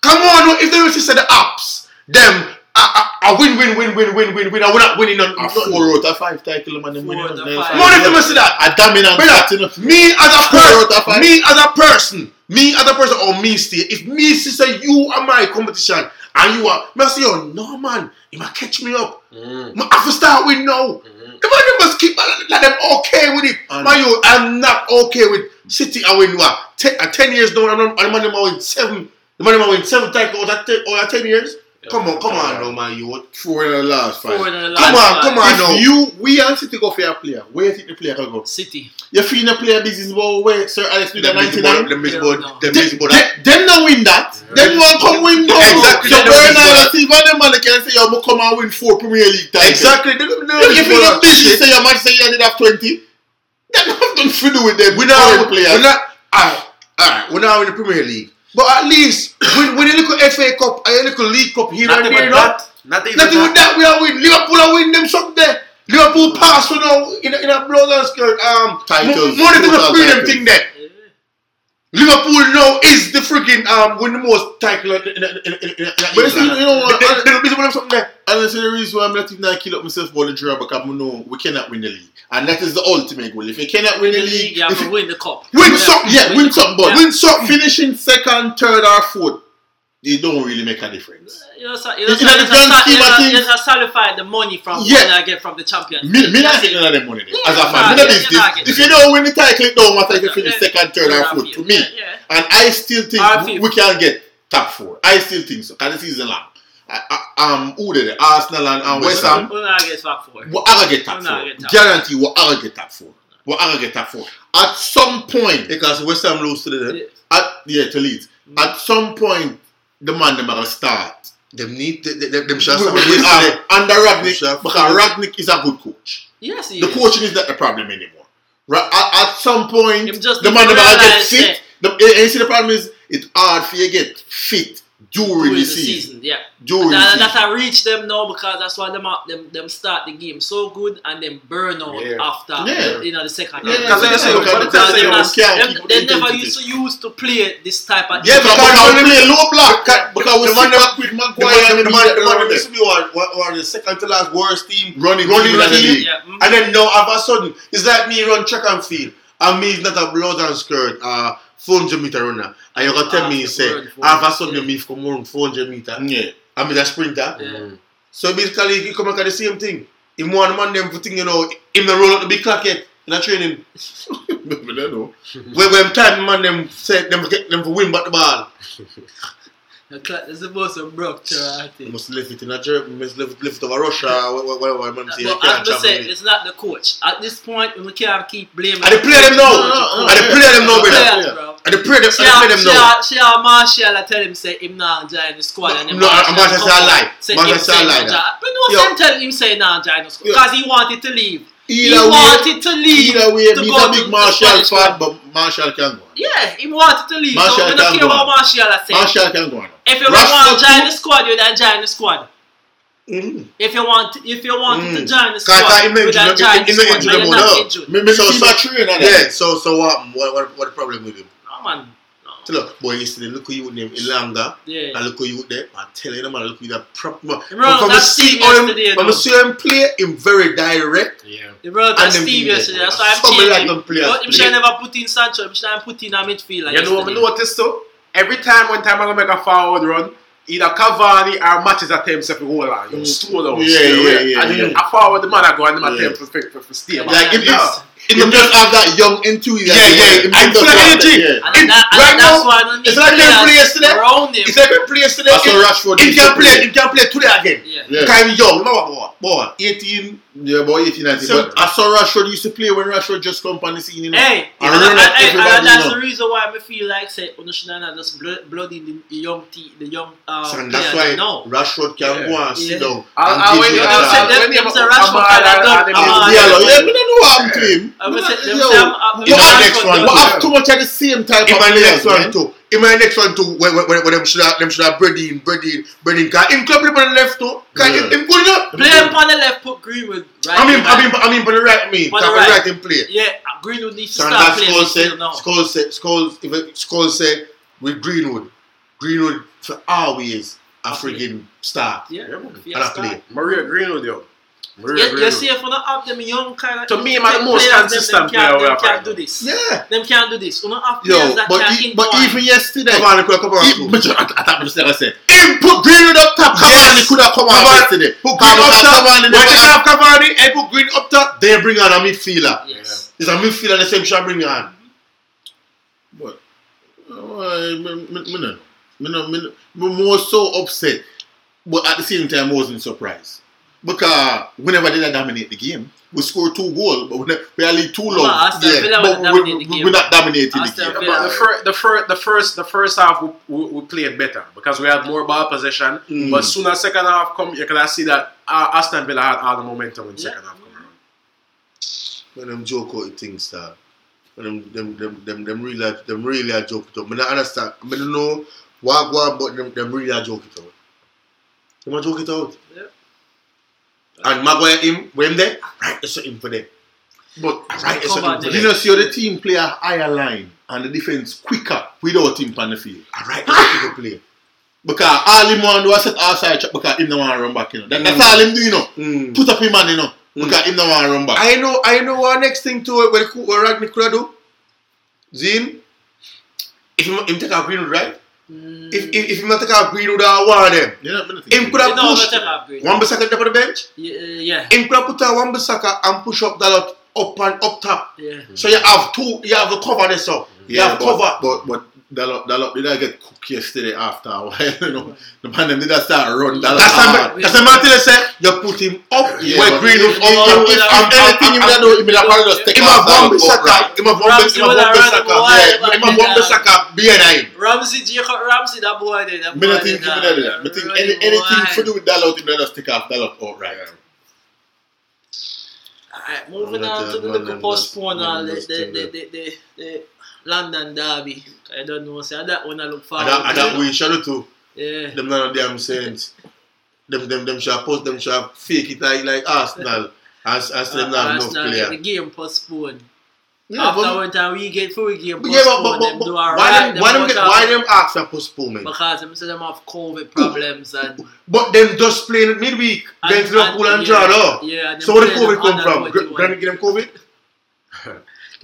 S4: come on, if they used to say the apps, them, I, I, I win, win, win, win, win, win, win, and we're not winning on
S2: A four out of five title man. them
S3: Four
S2: winning
S3: out of
S2: them.
S3: five.
S4: More than them say that.
S2: A dominant
S4: Brother,
S2: captain.
S4: me as a
S2: Four out of
S4: person,
S2: five.
S4: me as a person, me as a person, or me stay. If me say you are my competition, and you are, me say, oh no man, you might catch me up.
S1: Mm.
S4: I have to start with no.
S1: Mhm.
S4: The man them must keep like them okay with it.
S2: And-
S4: man, you, I'm not okay with City. I win what? Ten, uh, ten years down, I'm not, and the man them are win seven. The man them are win seven titles out of ten, out of ten years. Come on, come on, no man, you.
S2: Four in the last five.
S3: Four in the
S4: Come
S3: last
S4: on, come on, no.
S2: If you, we and City go for a player, where you think the player can go?
S3: City.
S2: You feel the player business about where Sir Alex did the 99?
S4: about, them miss
S3: Yeah,
S4: about,
S3: no.
S4: them
S2: Them,
S4: miss about
S2: them not win that. Them want come win now.
S4: Exactly,
S2: So
S4: them miss
S2: Bernard
S4: about
S2: and Steve them man can say, yo, me come and win four Premier League titles.
S4: Exactly. They, they, they,
S2: If you feel
S4: miss about
S2: the business
S4: shit.
S2: say your Manchester United have 20, that have nothing to do with them.
S4: We
S2: current
S4: now, we're not, alright, alright, we're now in the Premier League. But at least, when, when you look at FA Cup, and you look at League Cup here
S1: Not
S4: and
S1: even
S4: there, not,
S1: that. Not
S4: nothing with
S1: that.
S4: that, we are win. Liverpool are win them something there. Liverpool pass, you know, in a, in a blood and skirt, um,
S2: Titles,
S4: mo- money to the
S2: total
S4: freedom thing there.
S3: Yeah.
S4: Liverpool now is the freaking, um, win the most title in, in, in, in, in, in, in
S2: But you see, you know what,
S4: They,
S2: I-
S4: they, they, they, something there.
S2: And that's the reason why I'm letting not kill up myself for the draw because I know we cannot win the league. And that is the ultimate goal. If you cannot win
S3: Win
S2: the
S3: the
S2: league,
S3: league, you have
S2: if
S3: to
S2: you-
S3: win the cup.
S4: Win
S3: You
S4: something,
S2: yeah, win
S3: the
S2: something, but.
S4: Win something.
S2: finishing second, third, or fourth, it don't really make a difference.
S3: You know, so, you
S2: In
S3: know, so,
S2: the grand
S3: so,
S2: scheme of things-
S3: you know, the money from
S2: Yeah.
S3: when I get from the champions.
S2: Me, me not
S3: That's
S2: getting
S3: it.
S2: none of them money. there.
S3: Yeah,
S2: As a fan, me
S3: yeah,
S2: not this, this. If you don't win the title, it don't matter if you finish
S3: Yeah.
S2: second, third, or fourth. To me,
S3: Yeah, yeah.
S2: and I still think
S3: Or
S2: we, we can get top four. I still think so. Cause the season long. I, I, um, who did it? Arsenal and, and West Ham.
S3: We're not get top four.
S2: What I get top
S3: We're not
S2: four?
S3: get top four.
S2: Guarantee what I get top four. What I get top four. At some point,
S4: Because West Ham lose to the
S3: Yeah.
S2: at yeah to Leeds.
S3: Mm.
S2: At some point, the man them are gonna start.
S4: Them need them, them, them should
S2: With-
S4: have
S2: with-
S4: started
S2: with,
S4: yesterday.
S2: um, under
S4: Rangnick,
S2: because Rangnick is a good coach.
S3: Yes, he
S2: The
S3: is.
S2: coaching is not the problem anymore. Ra- at, at some point,
S3: just
S2: the
S3: need
S2: man
S3: to
S2: them are gonna get
S3: realize
S2: fit. The, and you see the problem is it's hard for you to get fit during,
S3: during
S2: the
S3: the
S2: season.
S3: season. Yeah.
S2: During the
S3: that,
S2: season.
S3: that I reach them now because that's why them, them them start the game so good and then burn out
S1: Yeah.
S3: after
S2: Yeah.
S3: you know the second
S2: Yeah,
S3: half.
S1: Because
S2: yeah,
S1: they
S2: yeah, because
S1: they
S3: Because
S1: say,
S2: they
S3: not- them- they never used to use to play this type of
S2: Yeah,
S4: Because-
S2: because,
S4: because
S2: we play low block.
S4: Because-
S2: Because we
S4: the
S2: sit
S4: man
S2: back with
S4: The
S2: Maguire and
S4: the
S2: the
S4: man, the man,
S2: man
S4: used to be one, one, one of the second to last worst team
S2: running
S4: running
S2: team
S4: the
S2: in the
S4: team.
S2: league.
S3: Mhm.
S4: And then now all of a sudden, it's like me run track and field. I mean, is not a blood and skirt, uh, 400 meter runner. And you're gonna tell
S3: Ah,
S4: me,
S3: the
S4: say, I've of a sudden,
S3: yeah.
S4: you me come run 400 meter.
S2: Yeah.
S4: I'm a sprinter.
S3: Yeah.
S4: So basically, you come back at the same thing. Him one man them for thing, you know, him the roll out the big clock yet in a training.
S2: We don't know.
S4: when when time man them say them get them for win back the ball.
S3: The clock is supposed to broke to I
S4: You
S3: think.
S4: must left it in a jerk, must left, left it over Russia, wha- wha- whatever man say. you
S3: But
S4: can't
S3: as I
S4: travel
S3: said,
S4: it.
S3: it's not the coach. At this point, we can't keep blaming.
S4: And they play them now.
S2: No, no, no.
S4: And they play them now,
S3: The
S4: brother.
S3: Players,
S4: And they play them,
S3: She
S4: and they play them
S3: she
S4: now.
S3: she a Marshall I tell him say him not join the squad and
S4: No, Marshall say a lie. Marshall
S3: him
S4: say a lie
S3: no
S4: that.
S3: join. But no,
S4: Yo.
S3: tell him say not join the squad because he wanted to leave. he
S2: way,
S3: wanted to leave.
S2: either way,
S3: to
S2: he's
S3: go
S2: a big Marshall fan, but Marshall can go on.
S3: Yeah, he wanted to leave.
S2: Marshall
S3: so we
S2: can
S3: don't care
S2: go
S3: what. Marshall I say.
S2: Marshall can go on.
S3: If you
S2: Rashford
S3: want to join the squad, you then join the squad.
S4: Mm.
S3: If you want, if you want to
S4: Mm.
S3: join the
S4: Cause- cause
S3: squad,
S4: he
S3: you
S4: mentioned
S3: then join
S4: he-
S3: the squad.
S4: mentioned
S3: But
S4: him
S3: you're
S4: now.
S3: not injured.
S2: Me, me
S4: So-
S2: see
S4: so-
S2: my.
S4: Yeah, so so what what what what the problem with him?
S3: No, man. No.
S4: So look, boy, yesterday look who you name Elanga.
S3: Yeah.
S4: And look who you there. I tell you, man, look who that prop. Man,
S3: Remember
S4: from
S3: that
S4: the see
S3: Steve
S4: him,
S3: yesterday,
S4: from
S3: though?
S4: the see him play, him very direct.
S1: Yeah.
S3: The brother
S4: And them
S3: Steve yesterday, that's why I'm
S4: Some
S3: changing.
S4: like them players
S3: But him
S4: play.
S3: should never put in Sancho, him should put in a midfielder
S1: You know what I
S3: yesterday.
S1: noticed too? Every time one time I'm gonna make a forward run, either Cavani or matches at himself to goal line. You mm. slow down,
S2: Yeah,
S1: stay
S2: yeah,
S1: away.
S2: yeah,
S1: And then
S2: yeah.
S1: I forward the man I go and them
S2: Yeah.
S1: attempt to, for, for, for stay.
S3: Yeah,
S2: Like, it,
S1: Yeah.
S2: it's, it just have that young enthusiasm.
S4: Yeah, yeah.
S2: It
S4: And
S2: just
S4: full of
S2: have
S4: energy.
S2: yeah.
S3: And, that, and
S4: right
S3: that's
S4: now,
S3: why I don't need
S4: it's like them play yesterday.
S3: around him.
S4: It's like him play yesterday.
S2: I saw
S4: Him-
S2: Rashford
S4: Him
S2: this
S4: can play.
S2: yesterday.
S4: Him can play today again.
S3: Yeah.
S2: Yeah.
S4: Because him young. Remember, boy, boy, 18.
S2: Yeah, boy, 18, 19.
S4: So-
S2: but I saw Rashford used to play when Rashford just come on the scene. You know?
S3: Hey,
S2: I
S3: and,
S2: run
S3: and, and, and that's
S2: you
S3: the reason why I feel like say you should not just blood, bloody the, the young t, the young uh,
S4: So, and that's why
S3: now.
S4: Rashford can
S1: Yeah.
S4: go and
S3: Yeah.
S4: sit down.
S1: I'll-
S4: and
S1: I'll
S4: give
S1: wait-
S4: you a
S1: I'll
S4: chance.
S1: say
S3: Them-
S1: when
S3: them
S1: you-
S3: say Rashford
S1: Amara-
S3: kinda done-
S1: Amara-
S3: Amara-
S2: Yeah,
S3: Amara-
S2: like, yeah, we don't know what happened to him.
S3: I would say- them
S2: Yo,
S3: say I'm- I'm-
S2: You
S4: I'm
S2: have,
S4: next one,
S2: you
S4: too.
S2: have too much of the same type
S4: In
S2: of
S4: my
S2: players,
S4: next one
S2: man.
S4: too. In my next one too, when, when, when them should have them should have bread in, bread in, bread in. Cause him club on the left too. Cause
S2: Yeah.
S4: him, him good enough.
S3: Play him on the left, put Greenwood right.
S4: I mean,
S3: in
S4: I mean, I mean, for the right me.
S3: On
S4: Cause
S3: the right.
S4: right him play.
S3: yeah, Greenwood needs to
S4: So
S3: start playing
S4: Scholes said,
S3: midfield now.
S4: Scholes said, Scholes, if it, Scholes said with Greenwood, Greenwood for always a friggin' star.
S3: Yeah,
S1: Yeah,
S3: yeah,
S4: And I
S3: start.
S4: play.
S1: Maria Greenwood, yo. Maria
S3: Yeah, you see, if you don't have them young kind of
S1: To me, man, the most
S3: players,
S1: consistent
S3: them
S1: player
S3: can't,
S1: we
S3: them
S1: have
S3: can't do this.
S4: Yeah.
S3: Them can't do this. You don't have players
S2: Yo,
S3: that
S2: but,
S3: can
S2: e- but
S3: influence.
S2: even yesterday,
S4: Come on, come on, come on.
S2: e- but you- I, I thought just like I said,
S4: Him put Greenwood up top.
S2: Cavani
S4: Yes.
S2: could have come on yesterday.
S4: Put
S2: Cavani-
S4: Green up top.
S2: Cavani
S4: When
S2: never-
S4: you have Cavani and put Green up top, they bring on a midfielder.
S3: Yes.
S4: It's a midfielder the same shot bring on.
S2: But uh, me, me, me, no, me, no, me more so upset, but at the same time, I wasn't surprised because whenever they dominate the game, we score two goals, but we, ne- we only two
S3: Well,
S2: low.
S3: Aston Villa
S2: but
S3: will the
S2: we,
S3: game.
S2: we're not dominating
S3: Aston
S2: the game.
S3: Villa-
S1: But the first, the first, the first, the first half we, we, we played better because we had more ball possession.
S2: Mm.
S1: But soon as second half come, you can see that uh, Aston Villa had all the momentum when
S3: Yeah.
S1: second half come around.
S4: When them joke out the things start. When them them them them, them really are- them really are joke it up. I don't understand. I don't know what go on, but them, them really are joke it out. Them a joke it out.
S3: Yeah.
S4: And Maguire him, when him there, right, it's something for them.
S2: But
S4: Right, it's
S3: on,
S4: for
S2: you know, see the team play a higher line and the defense quicker without him on the field.
S4: Alright, there's something to play.
S2: Because all him want do is set outside trap because him don't want to run back, you know. That,
S4: Mm.
S2: That's all him do, you know.
S4: Mm.
S2: Put up him man, you know. Because him don't want to run back.
S4: I know, I know what next thing to what, what Rangnick could do. Zin, if him, him take out Greenwood, right?
S3: Mm.
S4: If, if, if him not take out Greenwood, I want them.
S2: you know,
S4: Him could have
S3: No,
S4: pushed
S3: not take
S4: Wan-Bissaka top of the bench.
S3: Yeah, yeah,
S4: Him could have put out Wan-Bissaka and push up that lot up and up top.
S3: yeah.
S4: So you have two, you have the cover this up. You
S2: Yeah,
S4: have
S2: but,
S4: cover.
S2: But, but Dalot, Dalot did I get cooked yesterday after a while, you know. The man them did I start run Dalot
S4: That's
S2: hard.
S4: Ah, time. That's time. Until I say you put him up
S2: Yeah,
S4: where
S2: but
S4: Green
S2: if,
S4: was
S2: if,
S4: up.
S2: if, if,
S3: up,
S2: if anything him that do, him that probably just take
S4: Him
S2: off
S4: a bomb
S2: Dalot
S4: Saka.
S2: outright.
S4: Him a bomb.
S3: Ramsey
S4: Him a
S3: would have
S4: bomb
S3: run
S4: Saka.
S3: him wide,
S4: Yeah,
S3: but
S4: him a
S3: he
S4: bomb
S3: did
S4: Saka behind him.
S3: Ramsey, Jacob Ramsey, that boy there. That
S2: Me
S3: boy
S2: not think him
S3: there,
S2: that do that. Me think
S3: run
S2: any,
S3: him
S2: anything
S3: wide.
S2: to do with Dalot, him that just take off Dalot outright.
S3: Alright, moving on to the
S4: man,
S3: little
S4: man,
S3: postpone
S4: man,
S3: all the,
S4: that's
S3: the,
S4: still
S3: the,
S4: there.
S3: the, the, the London Derby. I don't know, say, so that one I look forward
S4: to. And that we shall do
S3: Yeah.
S4: Them not a damn sense. them, them, them shall post, them shall fake it like, like Arsenal. As, as uh, them not have enough
S3: player. the game postponed.
S2: Yeah,
S3: After
S2: but,
S3: one time we get full game
S4: postponed, yeah, but,
S3: but,
S4: but,
S3: them do alright.
S4: Why, them, why, them, get, why them ask for postponement?
S3: Because them say them have COVID problems and...
S4: But them just playing midweek. Then Liverpool and Jara.
S3: Yeah, oh. yeah,
S4: so where
S3: did
S4: COVID come from? Granny eh? give them COVID?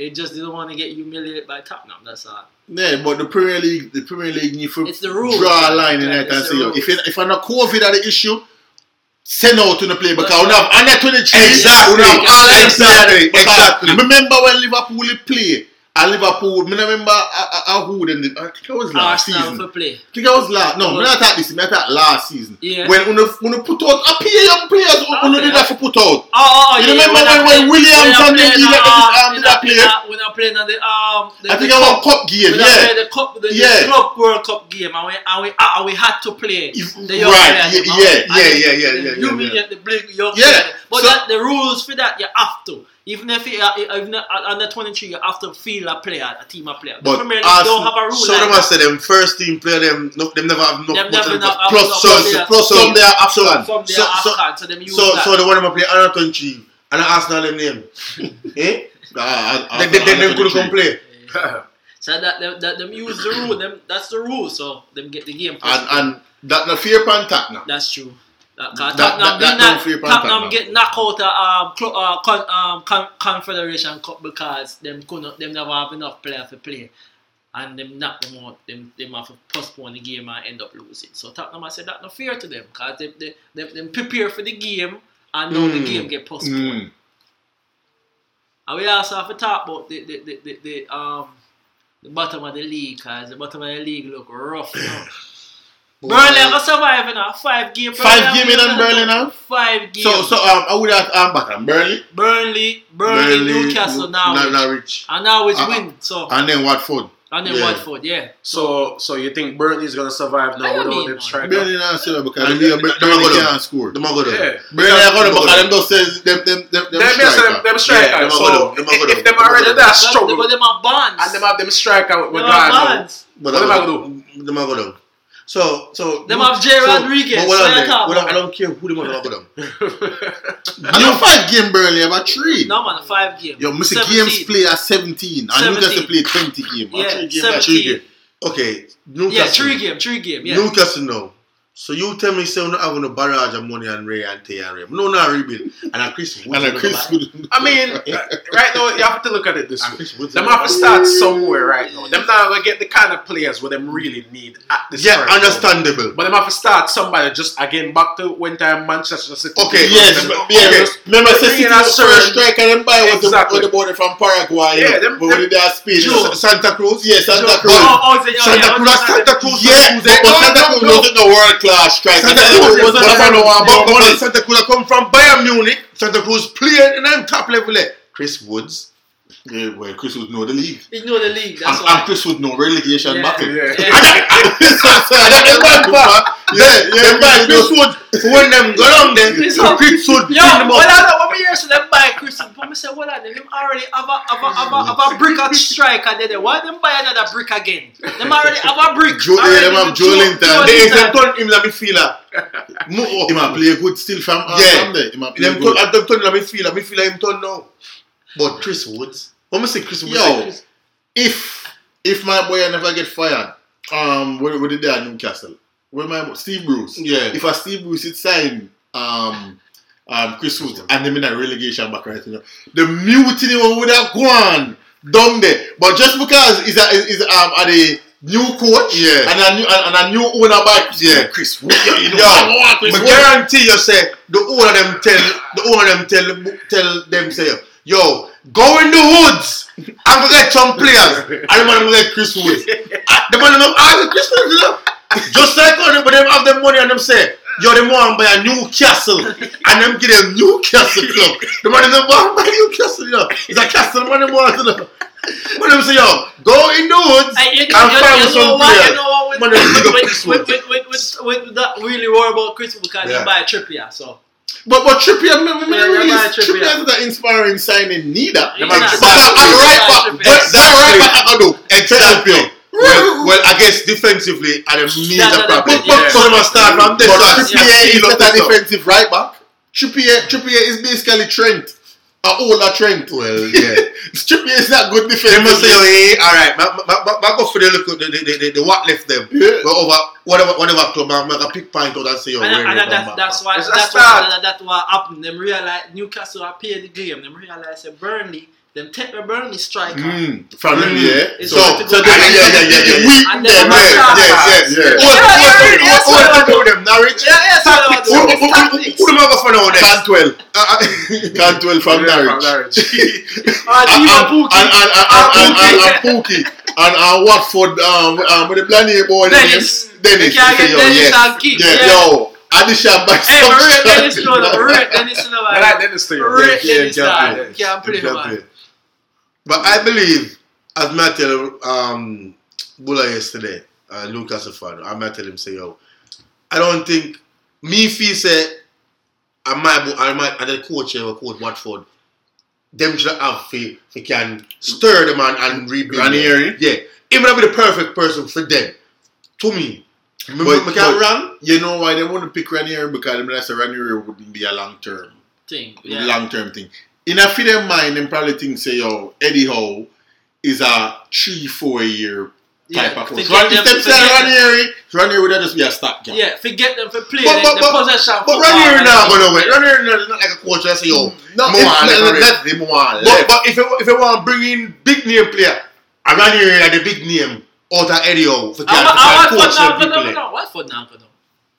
S3: They just didn't want to get humiliated by Tottenham. That's all.
S2: yeah, but the Premier League, the Premier League to
S3: It's the rules.
S2: draw a line in
S3: Yeah,
S2: it and say, if it, if I'm not COVID are the issue, send out to the play because we have under 23.
S4: Exactly.
S2: We have all
S4: Exactly. Exactly.
S2: Remember when Liverpool play? And Liverpool, I remember uh, uh, uh, who then I think it was last
S3: Arsenal
S2: season.
S3: play.
S2: I think it was last. No, not talk this. Not talk last season.
S3: Yeah.
S2: When when when you put out a pair young players, when you
S3: Okay.
S2: did that for put out.
S3: Oh, oh,
S2: You
S3: yeah,
S2: remember
S3: I
S2: when- when Williams and
S3: play
S2: them
S3: in
S2: did that-
S3: the,
S2: um,
S3: um,
S2: did
S3: when I
S2: that
S3: play? When I played in the um, the,
S2: I
S3: the
S2: think it
S3: cup,
S2: was cup game.
S3: when
S2: Yeah.
S3: the cup, the,
S2: Yeah.
S3: the club World Cup game, and we and we, uh, we had to play. The young
S2: right,
S3: player,
S2: yeah, yeah,
S4: yeah, yeah, yeah, yeah, yeah,
S3: the big young
S2: Yeah.
S3: But the rules for that you have to. Even if you uh, even uh, under twenty three, you have to field a player, a team of player. The
S2: But
S3: Premier League
S2: Arsenal-
S3: don't have a rule
S4: So
S3: like
S4: them
S3: that.
S4: I say them first team player them no, them never have enough
S3: Them never have- have
S4: plus
S3: enough
S4: so,
S3: players.
S2: Plus
S4: so,
S2: some they are
S4: so,
S2: Afghan.
S3: From their
S4: so, so,
S3: Afghan, so them use
S4: so,
S3: that.
S4: so the one them play under 23 and ask Arsenal them name. eh?
S2: Ah, ah,
S4: Then then- then them could
S2: 23.
S4: come play.
S3: So that them, that them use the rule. Them that's the rule. So them get the game.
S2: And and that no fear pan Tottenham.
S3: That's true. That,
S2: That-
S3: Tottenham,
S2: that- that
S3: did not-
S2: don't feel
S3: Tottenham
S2: Tottenham.
S3: get knocked out of um, uh, con, um, con, Confederation Cup because them couldn't, them never have enough players to play. And them knock them out, them, them have to postpone the game and end up losing. So Tottenham, I said that no fair to them because they, they, they, them prepare for the game and now the
S4: Mm.
S3: game get postponed.
S2: Mm.
S3: And we also have to talk about the, the, the, the, the, um, the bottom of the league because the bottom of the league look rough now. Burnley are gonna survive in a five game.
S2: Five game in on Burnley now?
S3: Five games.
S2: So so um I would have um back on Burnley
S3: Burnley, Burnley, Newcastle now,
S2: Not, not
S3: and now it's
S2: Uh,
S3: win. So
S2: And then Watford.
S3: and then
S2: yeah.
S3: Watford, yeah.
S1: So, so you think Burnley's gonna survive now
S3: I
S1: without
S3: mean,
S1: them
S3: man.
S1: striker?
S2: Burnley not still because they
S4: them- them
S2: Burnley
S4: are good.
S2: can't score.
S4: Them a go down.
S1: Yeah.
S2: Burnley are gonna because
S4: are
S2: them just says them them them them
S1: Them, yes, them,
S2: striker.
S1: them striker.
S4: Yeah, them a
S1: so
S4: go down, them a go
S1: if, if
S4: down,
S1: them
S4: them a
S1: already
S4: go
S1: that
S3: But,
S1: struggle,
S3: but them are bonds.
S1: and them have them striker with
S3: them
S1: God
S3: are
S1: now.
S3: bonds.
S4: But
S1: What
S4: them
S1: am I
S4: a-
S1: gonna
S4: Them a go down. So, so
S3: Them have Jay
S4: so-
S3: Rodriguez,
S4: But what
S3: so
S4: on
S3: you
S4: there?
S3: talk
S4: What I don't care who them are go down.
S2: And you five game Burnley about three.
S3: No man, five game.
S2: Yo, Mr. Games play at 17 and
S3: 17.
S2: Newcastle play 20 game.
S3: Yeah,
S2: Three game,
S3: 17.
S4: Three game. Okay, Newcastle.
S3: Yeah, three game, three game. Yeah.
S4: Newcastle now. So you tell me say we're not having a barrage of money and Ray and Tay and Ray. No, not rebuild. And a Chris Woods.
S2: And a Chris Wood.
S1: I mean, right now you have to look at it this
S4: And
S1: way.
S4: Chris Woods.
S1: Them have to start somewhere right now. Them not gonna get the kind of players where them really need at this
S4: Yeah,
S1: current moment.
S4: understandable.
S1: But them have to start somebody just again back to when time Manchester City.
S4: Okay,
S2: Yes,
S1: Them-
S2: yeah.
S1: okay.
S2: Remember,
S1: Bring
S2: City
S1: in
S2: was the first striker them buy was
S1: Exactly.
S2: the, was the boy from Paraguay.
S1: Yeah,
S2: you
S1: them-
S2: but when they are Spain.
S1: Joe.
S4: Santa Cruz.
S2: Yeah, Santa
S1: Joe.
S2: Cruz.
S3: Oh, oh, so, yeah,
S4: Santa
S3: yeah,
S4: Cruz. Santa Cruz.
S2: Yeah, but, but Santa Cruz wasn't the world class striker.
S4: Santa
S2: Santa
S4: Cruz
S2: Cruz wasn't the one who
S4: but, but. Santa Cruz come from Bayern Munich. Santa Cruz playing in them top level. Chris Woods.
S2: Yeah, well, Chris would know the league.
S3: You know the league. That's
S2: And,
S3: why.
S2: and Chris would know relegation
S3: Yeah.
S2: battle.
S1: Yeah.
S3: Yeah.
S2: so,
S4: Them man back.
S2: Yeah, yeah, yeah,
S4: Chris Woods. For when them go down there,
S3: Chris
S4: so
S3: Woods.
S4: Chris Woods
S3: Yo,
S4: bring them
S3: well,
S4: up.
S3: I know what me hear them buy Chris. But me say, well, I them already have a have a have a, have a brick at striker there. Why them buy another brick again? Them already have a brick.
S2: Joe- yeah,
S3: already
S2: them have
S3: with
S2: Joe Linton.
S3: Joe
S4: They is them
S3: Linton.
S4: turn him like midfielder. Mo-
S2: He might play good still from, uh,
S4: Yeah.
S2: from there. He might play
S4: Them
S2: good.
S4: turn, and them turn like midfielder. Midfielder him turn now. But Chris Woods. What me say Chris
S2: Yo.
S4: say Chris-
S2: if if my boy I never get fired, um, what what did they at Newcastle? Where my Steve Bruce?
S4: Yeah.
S2: If a Steve Bruce had signed um um Chris Wood and them in a relegation back right now, the mutiny would have gone down there. But just because is a is um are the new coach
S4: Yeah.
S2: and a new and, a new owner by
S4: Yeah.
S2: Chris Wood, yo, you know,
S4: Yo,
S2: I want Chris
S4: but
S2: Wood.
S4: guarantee you say the owner them tell the owner them tell tell them say yo go in the hoods and go get some players. And the man go get Chris Woods. Ah, the man them ah, Chris Woods, you know. Just like when them, when them have the money and them say, yo, them want to buy a Newcastle and them give them Newcastle club. The man them want to buy Newcastle, you know. It's a castle man them want, you know. When them say, yo, go in the woods
S3: Hey, you,
S4: and
S3: you, you,
S4: find
S3: you
S4: some
S3: know what? You
S4: players.
S3: know what?
S4: Man,
S3: With,
S4: them
S3: with, with, with, with, with, with that really worry about Chris because
S4: Yeah.
S3: he buy a Trippier. So
S2: But but Trippier, me, me,
S3: Yeah,
S2: me,
S3: Trippier.
S2: Trippier is not inspiring signing neither.
S3: Yeah,
S4: man,
S3: nah.
S4: but at right back,
S3: Trippier.
S4: but that right back I can do.
S2: Exactly.
S4: Exactly. Well, well, I guess defensively, and them needs
S3: That's
S4: a
S3: what
S4: problem.
S3: they- yeah.
S4: So they must start from this
S2: But. Trippier is
S4: Heal
S2: not a defensive right back. Trippier, Trippier is basically Trent. A older Trent.
S4: Well, yeah.
S2: Trippier is not good
S4: They must say, oh, hey, all right, ma go for the look, the, the, the, the, the what left them.
S2: Yeah.
S4: Go over whatever, whatever club, man, make a pick point out and say, yo,
S3: and,
S4: where
S3: and
S4: they
S3: that,
S4: come
S3: that's
S4: back.
S3: why
S1: It's a
S3: that's
S1: start.
S3: what that, that what happened. Them realize Newcastle are pay the game. Them realize that Burnley, them take the Burnley striker.
S2: Mm, from
S4: Mm.
S2: yeah.
S3: It's
S2: So,
S3: like to
S2: so
S3: go-
S2: they,
S4: Yeah, yeah, yeah, yeah, yeah, yeah.
S2: weak
S3: And
S2: them.
S3: then
S4: Yes,
S3: Start.
S4: yes, yes.
S2: Yeah.
S4: Who-
S3: Yeah,
S4: who-
S3: yeah,
S4: who-
S3: yeah,
S4: who-
S3: that's
S4: who-
S3: what
S4: who-
S3: I
S4: who- them, Norwich?
S3: Yeah, yeah, so
S4: Who- who- who- who-
S3: tactics.
S4: Who them have for now then?
S2: Cantwell.
S4: Uh, uh,
S2: Cantwell from
S1: Yeah,
S2: Norwich.
S1: Norwich.
S3: Ah,
S2: and,
S3: Timo
S2: and,
S3: Pukki.
S2: and, and, and, and, and,
S3: Pukki.
S2: and Pukki and uh, Watford um, um, with the Blaney boy
S3: Dennis.
S2: Dennis
S3: You can't get
S2: yo,
S3: Dennis
S2: yes.
S3: and Keith,
S2: yeah,
S3: yeah.
S2: yo Adisha by
S3: Hey,
S2: some
S3: Maria
S2: shot.
S3: Dennis, no, no, Maria Dennis, no,
S1: I like Dennis too.
S3: Maria
S4: Yeah,
S3: Dennis,
S4: yeah,
S3: nah,
S4: yeah.
S3: can't play,
S4: Can't
S3: man.
S4: But I believe, as I tell um, Bulla yesterday, uh, Lucas fan, I might tell him say, yo, I don't think me feel say I might I might and the coach here, coach Watford, them should have fi fi can stir them and, and rebuild.
S2: Ranieri?
S4: Yeah. He might be the perfect person for them. To me. Me,
S2: But-
S4: me, me can't
S2: but-
S4: wrong.
S2: You know why they want to pick Ranieri because them like say Ranieri wouldn't be a long term,
S3: Thing, yeah.
S2: long term thing. In a for them mind, them probably think say yo Eddie Howe is a three four year type
S3: Yeah,
S2: of coach.
S3: forget
S2: Ran-
S3: them-
S2: If them say Ranieri, Ranieri would just be a stopgap.
S3: Yeah, forget them for playing
S4: But- but-
S3: the
S4: but-
S3: possession.
S4: But
S3: football
S4: Ranieri
S3: and
S4: now going
S3: everything.
S4: away. Ranieri not, not like a coach that say, yo, mm,
S2: No,
S4: Mo
S2: if-
S4: want
S2: let-
S4: left
S2: let them want
S4: But, but if you if you want to bring in big name player, I ran here like the big name out of Eddie Howe for
S3: I
S4: can
S3: wa- I
S4: for
S3: Watford
S4: can
S3: now,
S4: coach
S3: but
S4: them
S3: no,
S4: people.
S3: no, Watford now, but no.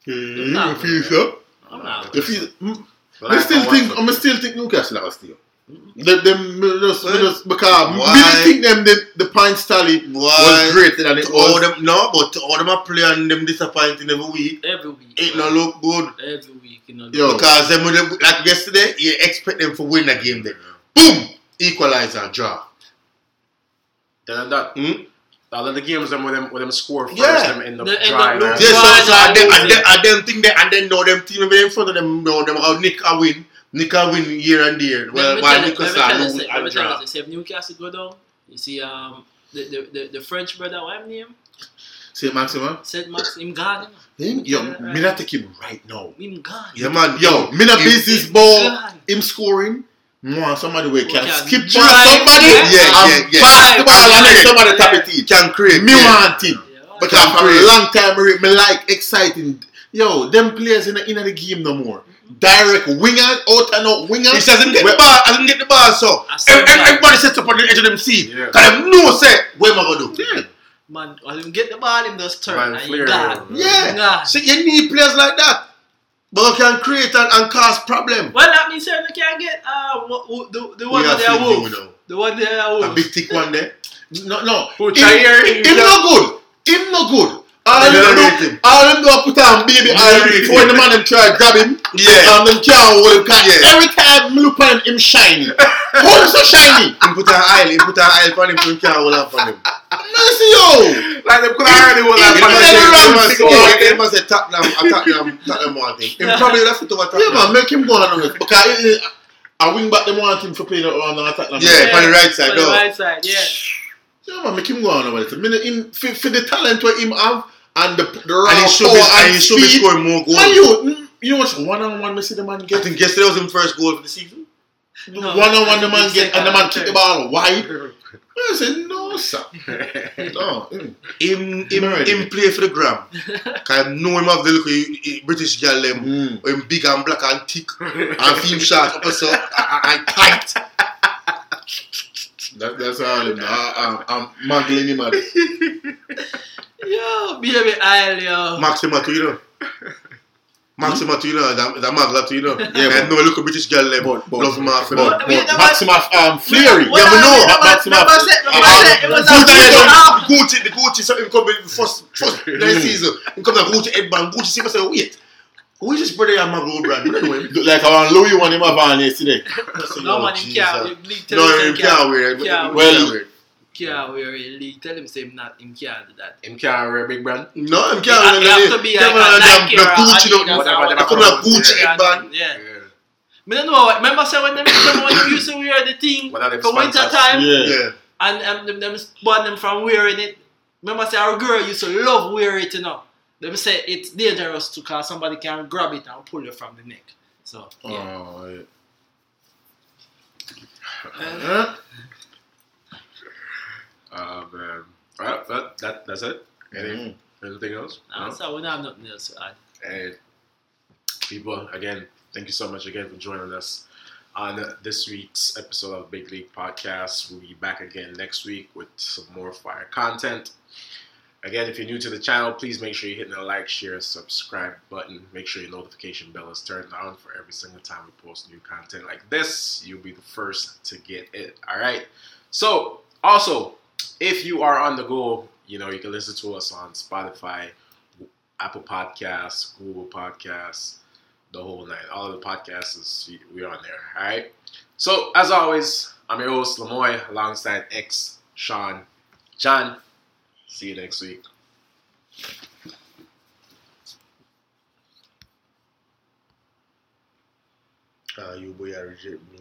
S2: Hmm,
S3: Nah.
S2: you feel so?
S3: I'm not.
S2: You feel- mm,
S1: Like
S2: I still
S1: how
S2: think
S1: Watford-
S2: I still think Newcastle are still. Them, them just, me
S4: Well,
S2: just because
S4: why?
S2: me think them the, the points tally was greater than it
S4: To all them no, but to all them are playing them disappointing every week.
S3: Every week.
S4: Ain't no look good.
S3: Every week, you know.
S2: Yo.
S4: Because them with them, like yesterday, you expect them to win the game then. Boom! Equalizer, draw.
S1: Then that,
S4: Hmm?
S1: All of the games them with them with them score first,
S4: Yeah.
S1: them end up
S3: They end
S1: drying
S3: up
S4: Yeah, so, so
S3: not
S4: and, then, and,
S3: losing?
S4: then, and then think that and then know them team in front of them know them how Nick a win. Nick a win year and year. Well
S3: Let me
S4: while
S3: tell you-
S4: Nick a
S3: let me tell you
S4: lose
S3: this,
S4: and draw.
S3: If Newcastle go down, you see um the the, the, the French brother, what his name?
S2: Say Maxima.
S3: Said Max, him gone.
S2: Him, yo,
S3: Yeah,
S2: me not take him right now.
S3: Him gone.
S4: Yeah man.
S2: Yo, me not
S4: If-
S2: business ball. Him scoring. More somebody where can
S3: can
S2: skip
S3: drive,
S2: past somebody
S3: yeah.
S4: Yeah, yeah, yeah.
S2: pass the ball and let
S4: Yeah.
S2: somebody tap
S3: Yeah.
S2: it in.
S4: Can create.
S2: Me
S4: yeah.
S2: want him.
S3: Yeah,
S2: Because
S4: Can
S2: for a long time, me, me like exciting. Yo, them players in the, in the game no more. Direct winger, out and out winger.
S4: He says him get the ball, as him get the ball, so
S3: I see
S4: ev- ev-
S3: that.
S4: everybody sets up on the edge of them seat.
S1: Yeah.
S4: Cause them know say, what am I gonna do?
S2: Yeah.
S3: Man, when him get the ball, him just turn
S1: Man,
S3: and he
S1: Flair,
S3: gone.
S4: Yeah.
S3: Him.
S4: So you need players like that. But can create and, and cause problem.
S3: Well, that means saying they can't get uh wh- wh- the the one
S4: We
S3: that
S4: have
S3: they are wolf. The one they are
S4: A big thick one there.
S2: No, no.
S1: Who,
S2: him, him, him no good. Him no good. All
S4: They
S2: them
S4: don't
S2: do,
S4: rate him.
S2: all them do is put on baby
S4: They
S2: oil
S4: don't rate
S2: before
S4: him.
S2: the man them try to grab him.
S4: Yeah.
S2: Um, them can't hold him. 'cause
S4: Yeah.
S2: Every time me look at him, him shiny. How so shiny?
S4: Him put an aisle, him put an aisle for him so he can't hold on for him.
S2: Mercy, yo.
S1: Like them could already was
S2: Him-
S1: that
S2: him
S1: funny.
S2: never
S1: thing.
S2: run
S1: It was
S2: six
S1: so-
S2: years.
S4: He must say Tottenham, a Tottenham, Tottenham one thing. Him probably have to do a
S2: Yeah, man, make him go on with because eh, eh, wing back them want him for playing around the attack. them.
S4: Yeah, on the right side,
S3: On the right side, yeah.
S2: Yeah, man, make him go on with it. I mean, for, for the talent what him have and the the raw
S4: And he should
S2: power
S4: be,
S2: and
S4: and he should be scoring more goals.
S2: Man, you, you know what? One on one, me see the man get.
S4: I
S2: get.
S4: think yesterday was his first goal of the season.
S3: No,
S2: one on one, the man get and the man kick the ball wide. I said, no, sir. No. mm.
S4: Him, him, him play for the gram. Cause I know him have the look of British girl them.
S2: Mm.
S4: Him big and black and thick and film shot up so and tight.
S2: That, that's all him. I, I'm, I'm muggling him at
S3: Yo, baby Isle, yo.
S4: Max him out, you know. Maxima to you know, that, that Magla to you know.
S2: Yeah,
S4: and
S2: but-
S4: no look a British girl them
S2: But- but-
S4: love him after
S2: But,
S4: that.
S2: but Maxima um, Fleary.
S3: Well,
S4: Yeah, but no,
S3: remember-
S2: Maxima-
S3: remember I said- remember I said it was
S4: Gucci, Gucci, the Gucci, so him come first, first next season. Him come to Gucci headband. Gucci see myself, wait, who is this brother and Maglo brand? You don't know him.
S2: Look like our Louis one him have on yesterday.
S3: No man, him
S4: Jesus.
S3: can't. League tell
S4: No,
S3: him
S4: him
S3: say
S4: can't wear it.
S3: Can't
S4: Him
S2: wear
S4: can't
S2: it.
S4: wear it.
S3: Can't wear it. League tell him say him not. Him can't do that.
S1: Him can't wear big brand.
S4: No, him
S3: You
S4: can't
S3: have-
S4: wear
S3: you
S4: it.
S3: have to be
S4: Come
S3: like
S4: on,
S3: a
S4: them-
S3: Nike
S4: the
S3: or a
S4: Gucci,
S3: Adidas
S4: no,
S3: or
S1: whatever
S3: whatever.
S1: they
S4: come like Gucci
S3: Yeah.
S4: headband.
S3: Yeah.
S1: Yeah.
S3: Me don't know. Remember, say when them, remember when you used to wear the thing
S1: What are them
S3: for winter
S1: sponsors?
S3: time,
S2: Yeah.
S4: Yeah.
S3: and um, them, them ban them from wearing it. Remember, say our girl used to love wear it, you know. Them say it's dangerous to cause somebody can grab it and pull you from the neck. So yeah.
S2: Oh, yeah.
S3: Uh,
S1: Oh man. Alright, that, that that's it. Any,
S2: Mhm.
S1: Anything else?
S3: nah,
S1: No?
S3: so we don't have nothing else to add.
S1: And people, again, thank you so much again for joining us on this week's episode of Big League Podcast. We'll be back again next week with some more fire content. Again, if you're new to the channel, please make sure you hit the like, share, subscribe button. Make sure your notification bell is turned on for every single time we post new content like this. You'll be the first to get it. All right. So, also, if you are on the go, you know, you can listen to us on Spotify, Apple Podcasts, Google Podcasts, the whole nine. All of the podcasts is we're on there. All right. So as always, I'm your host Lamoy alongside X Sean John. See you next week.
S4: Ah, you boy are reject me.